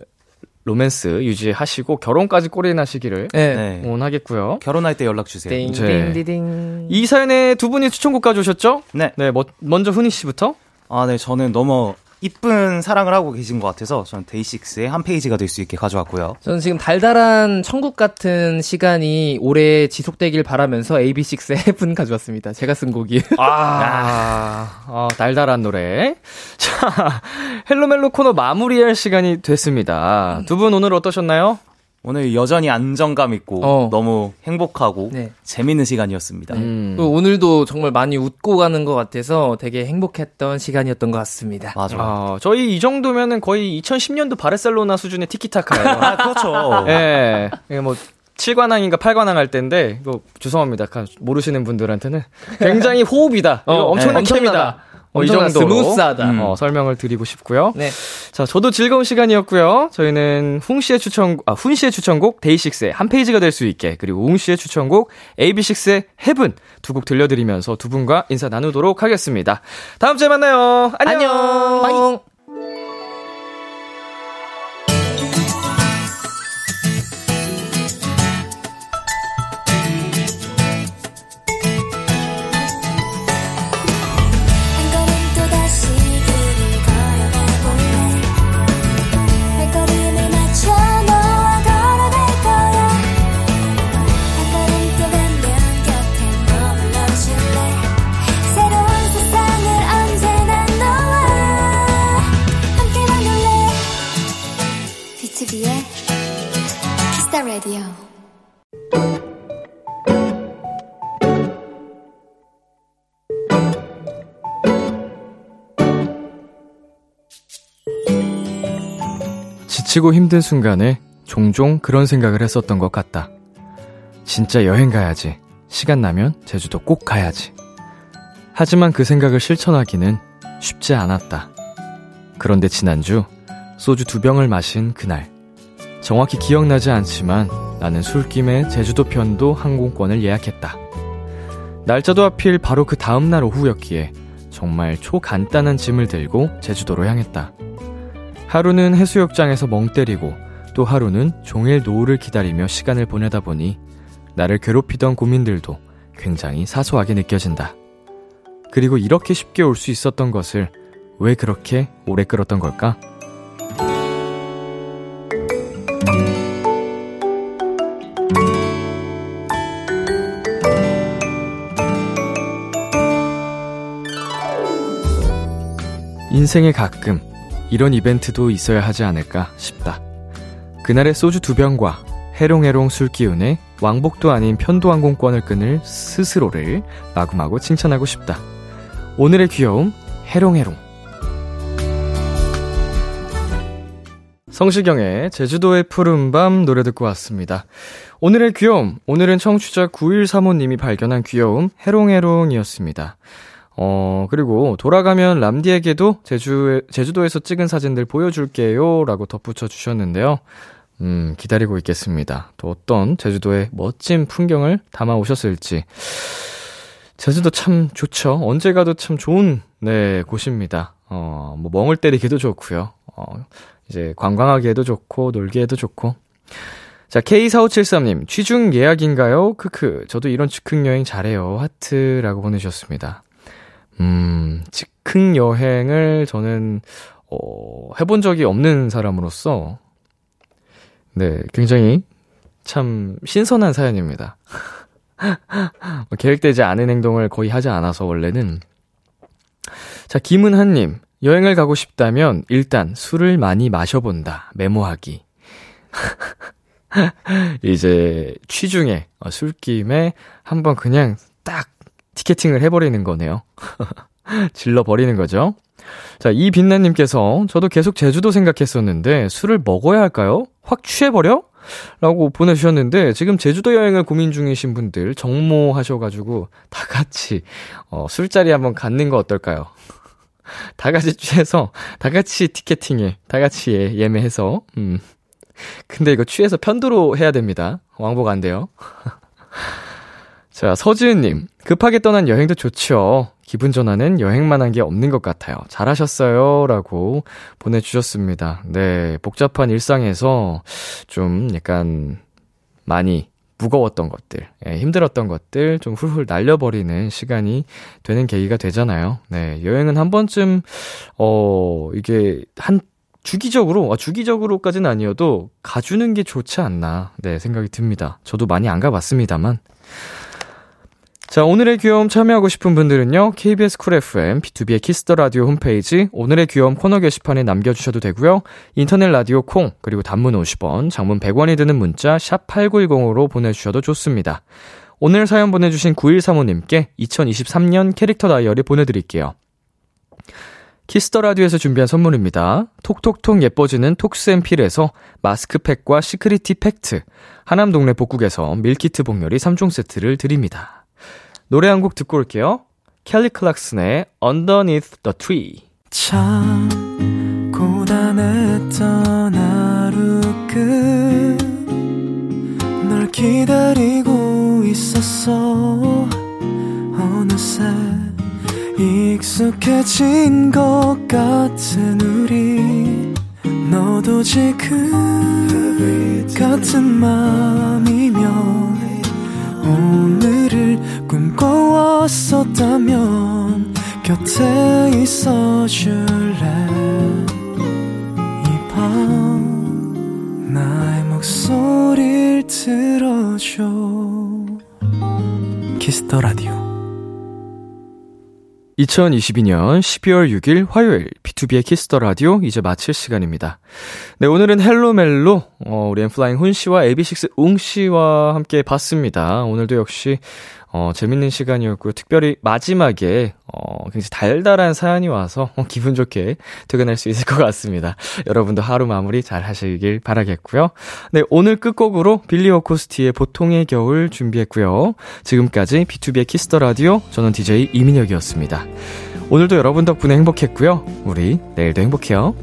로맨스 유지하시고 결혼까지 꼬리나시기를 네. 네. 응원하겠고요. 결혼할 때 연락 주세요. 띵, 네. 띵, 띵. 이 사연에 두 분이 추천곡 가져오셨죠? 네. 네, 뭐, 먼저 훈이 씨부터. 아, 네, 저는 너무 이쁜 사랑을 하고 계신 것 같아서 저는 데이식스의 한 페이지가 될 수 있게 가져왔고요. 저는 지금 달달한 천국 같은 시간이 오래 지속되길 바라면서 AB6IX의 해분 가져왔습니다. 제가 쓴 곡이에요. 아, 어, 달달한 노래. 자, 헬로멜로 코너 마무리할 시간이 됐습니다. 두 분 오늘 어떠셨나요? 오늘 여전히 안정감 있고 어. 너무 행복하고 네. 재밌는 시간이었습니다. 음. 그 오늘도 정말 많이 웃고 가는 것 같아서 되게 행복했던 시간이었던 것 같습니다. 맞아. 요 아, 저희 이 정도면은 거의 2010년도 바르셀로나 수준의 티키타카예요. 아, 그렇죠. 예. 이게 뭐 7관왕인가 8관왕 할 때인데 이거 죄송합니다. 가- 모르시는 분들한테는 굉장히 호흡이다. 이거 어, 엄청난 네. 케미다. 어, 이 정도로 스무스하다. 어, 설명을 드리고 싶고요. 네. 자, 저도 즐거운 시간이었고요. 저희는 훈 씨의 추천, 아, 훈 씨의 추천곡 데이식스의 한 페이지가 될 수 있게 그리고 웅 씨의 추천곡 AB6IX의 Heaven 두 곡 들려드리면서 두 분과 인사 나누도록 하겠습니다. 다음 주에 만나요. 안녕. 안녕. 지치고 힘든 순간에 종종 그런 생각을 했었던 것 같다. 진짜 여행 가야지. 시간 나면 제주도 꼭 가야지. 하지만 그 생각을 실천하기는 쉽지 않았다. 그런데 지난주 소주 두 병을 마신 그날. 정확히 기억나지 않지만 나는 술김에 제주도 편도 항공권을 예약했다. 날짜도 하필 바로 그 다음날 오후였기에 정말 초간단한 짐을 들고 제주도로 향했다. 하루는 해수욕장에서 멍 때리고 또 하루는 종일 노을을 기다리며 시간을 보내다 보니 나를 괴롭히던 고민들도 굉장히 사소하게 느껴진다. 그리고 이렇게 쉽게 올 수 있었던 것을 왜 그렇게 오래 끌었던 걸까? 인생에 가끔 이런 이벤트도 있어야 하지 않을까 싶다. 그날의 소주 두 병과 해롱해롱 술 기운에 왕복도 아닌 편도항공권을 끊을 스스로를 마구마구 칭찬하고 싶다. 오늘의 귀여움, 해롱해롱. 성시경의 제주도의 푸른 밤 노래 듣고 왔습니다. 오늘의 귀여움, 오늘은 청취자 9135님이 발견한 귀여움, 해롱해롱이었습니다. 어, 그리고 돌아가면 람디에게도 제주, 제주도에서 찍은 사진들 보여줄게요. 라고 덧붙여 주셨는데요. 음, 기다리고 있겠습니다. 또 어떤 제주도의 멋진 풍경을 담아 오셨을지. 제주도 참 좋죠. 언제 가도 참 좋은, 네, 곳입니다. 어, 뭐, 멍을 때리기도 좋고요. 어, 이제 관광하기에도 좋고, 놀기에도 좋고. 자, K4573님, 취중 예약인가요? 크크. 저도 이런 즉흥 여행 잘해요. 하트라고 보내주셨습니다. 음, 즉흥 여행을 저는, 어, 해본 적이 없는 사람으로서, 네, 굉장히 참 신선한 사연입니다. 뭐 계획되지 않은 행동을 거의 하지 않아서 원래는. 자, 김은하님, 여행을 가고 싶다면 일단 술을 많이 마셔본다. 메모하기. 이제 취중에, 어, 술김에 한번 그냥 딱 티켓팅을 해버리는 거네요. 질러버리는 거죠. 자, 이빛나님께서 저도 계속 제주도 생각했었는데 술을 먹어야 할까요? 확 취해버려? 라고 보내주셨는데 지금 제주도 여행을 고민 중이신 분들 정모하셔가지고 다 같이 어, 술자리 한번 갖는 거 어떨까요? 다 같이 취해서 다 같이 티켓팅에 다 같이 예, 예매해서 음. 근데 이거 취해서 편도로 해야 됩니다. 왕복 안 돼요. 자, 서지은님. 급하게 떠난 여행도 좋죠. 기분 전환은 여행만 한 게 없는 것 같아요. 잘하셨어요. 라고 보내주셨습니다. 네, 복잡한 일상에서 좀 약간 많이 무거웠던 것들, 예, 힘들었던 것들 좀 훌훌 날려버리는 시간이 되는 계기가 되잖아요. 네, 여행은 한 번쯤, 어, 이게 한 주기적으로, 아, 주기적으로까지는 아니어도 가주는 게 좋지 않나, 네, 생각이 듭니다. 저도 많이 안 가봤습니다만. 자, 오늘의 귀여움 참여하고 싶은 분들은요, KBS 쿨 FM, B2B의 키스터 라디오 홈페이지, 오늘의 귀여움 코너 게시판에 남겨 주셔도 되고요 인터넷 라디오 콩, 그리고 단문 50원, 장문 100원이 드는 문자, 샵 8910으로 보내 주셔도 좋습니다. 오늘 사연 보내 주신 9135님께 2023년 캐릭터 다이어리 보내 드릴게요. Kiss the Radio에서 준비한 선물입니다. 톡톡톡 예뻐지는 톡스앤필에서 마스크팩과 시크리티 팩트, 하남 동네 복국에서 밀키트 복요리 3종 세트를 드립니다. 노래 한 곡 듣고 올게요. 켈리 클락슨의 Underneath the Tree. 참 고단했던 하루 끝 널 기다리고 있었어 어느새 익숙해진 것 같은 우리 너도 지금 같은 맘이면 오늘 을 꿈꿔왔었다면 곁에 있어 줄래 이 밤 나의 목소리를 들어줘 Kiss the Radio 2022년 12월 6일 화요일 B2B의 키스터 라디오 이제 마칠 시간입니다. 네, 오늘은 헬로멜로 어, 우리 엔플라잉 훈 씨와 AB6 웅 씨와 함께 봤습니다. 오늘도 역시 어, 재밌는 시간이었고요. 특별히 마지막에, 어, 굉장히 달달한 사연이 와서, 어, 기분 좋게 퇴근할 수 있을 것 같습니다. 여러분도 하루 마무리 잘 하시길 바라겠고요. 네, 오늘 끝곡으로 빌리어코스티의 보통의 겨울 준비했고요. 지금까지 B2B의 키스터 라디오, 저는 DJ 이민혁이었습니다. 오늘도 여러분 덕분에 행복했고요. 우리 내일도 행복해요.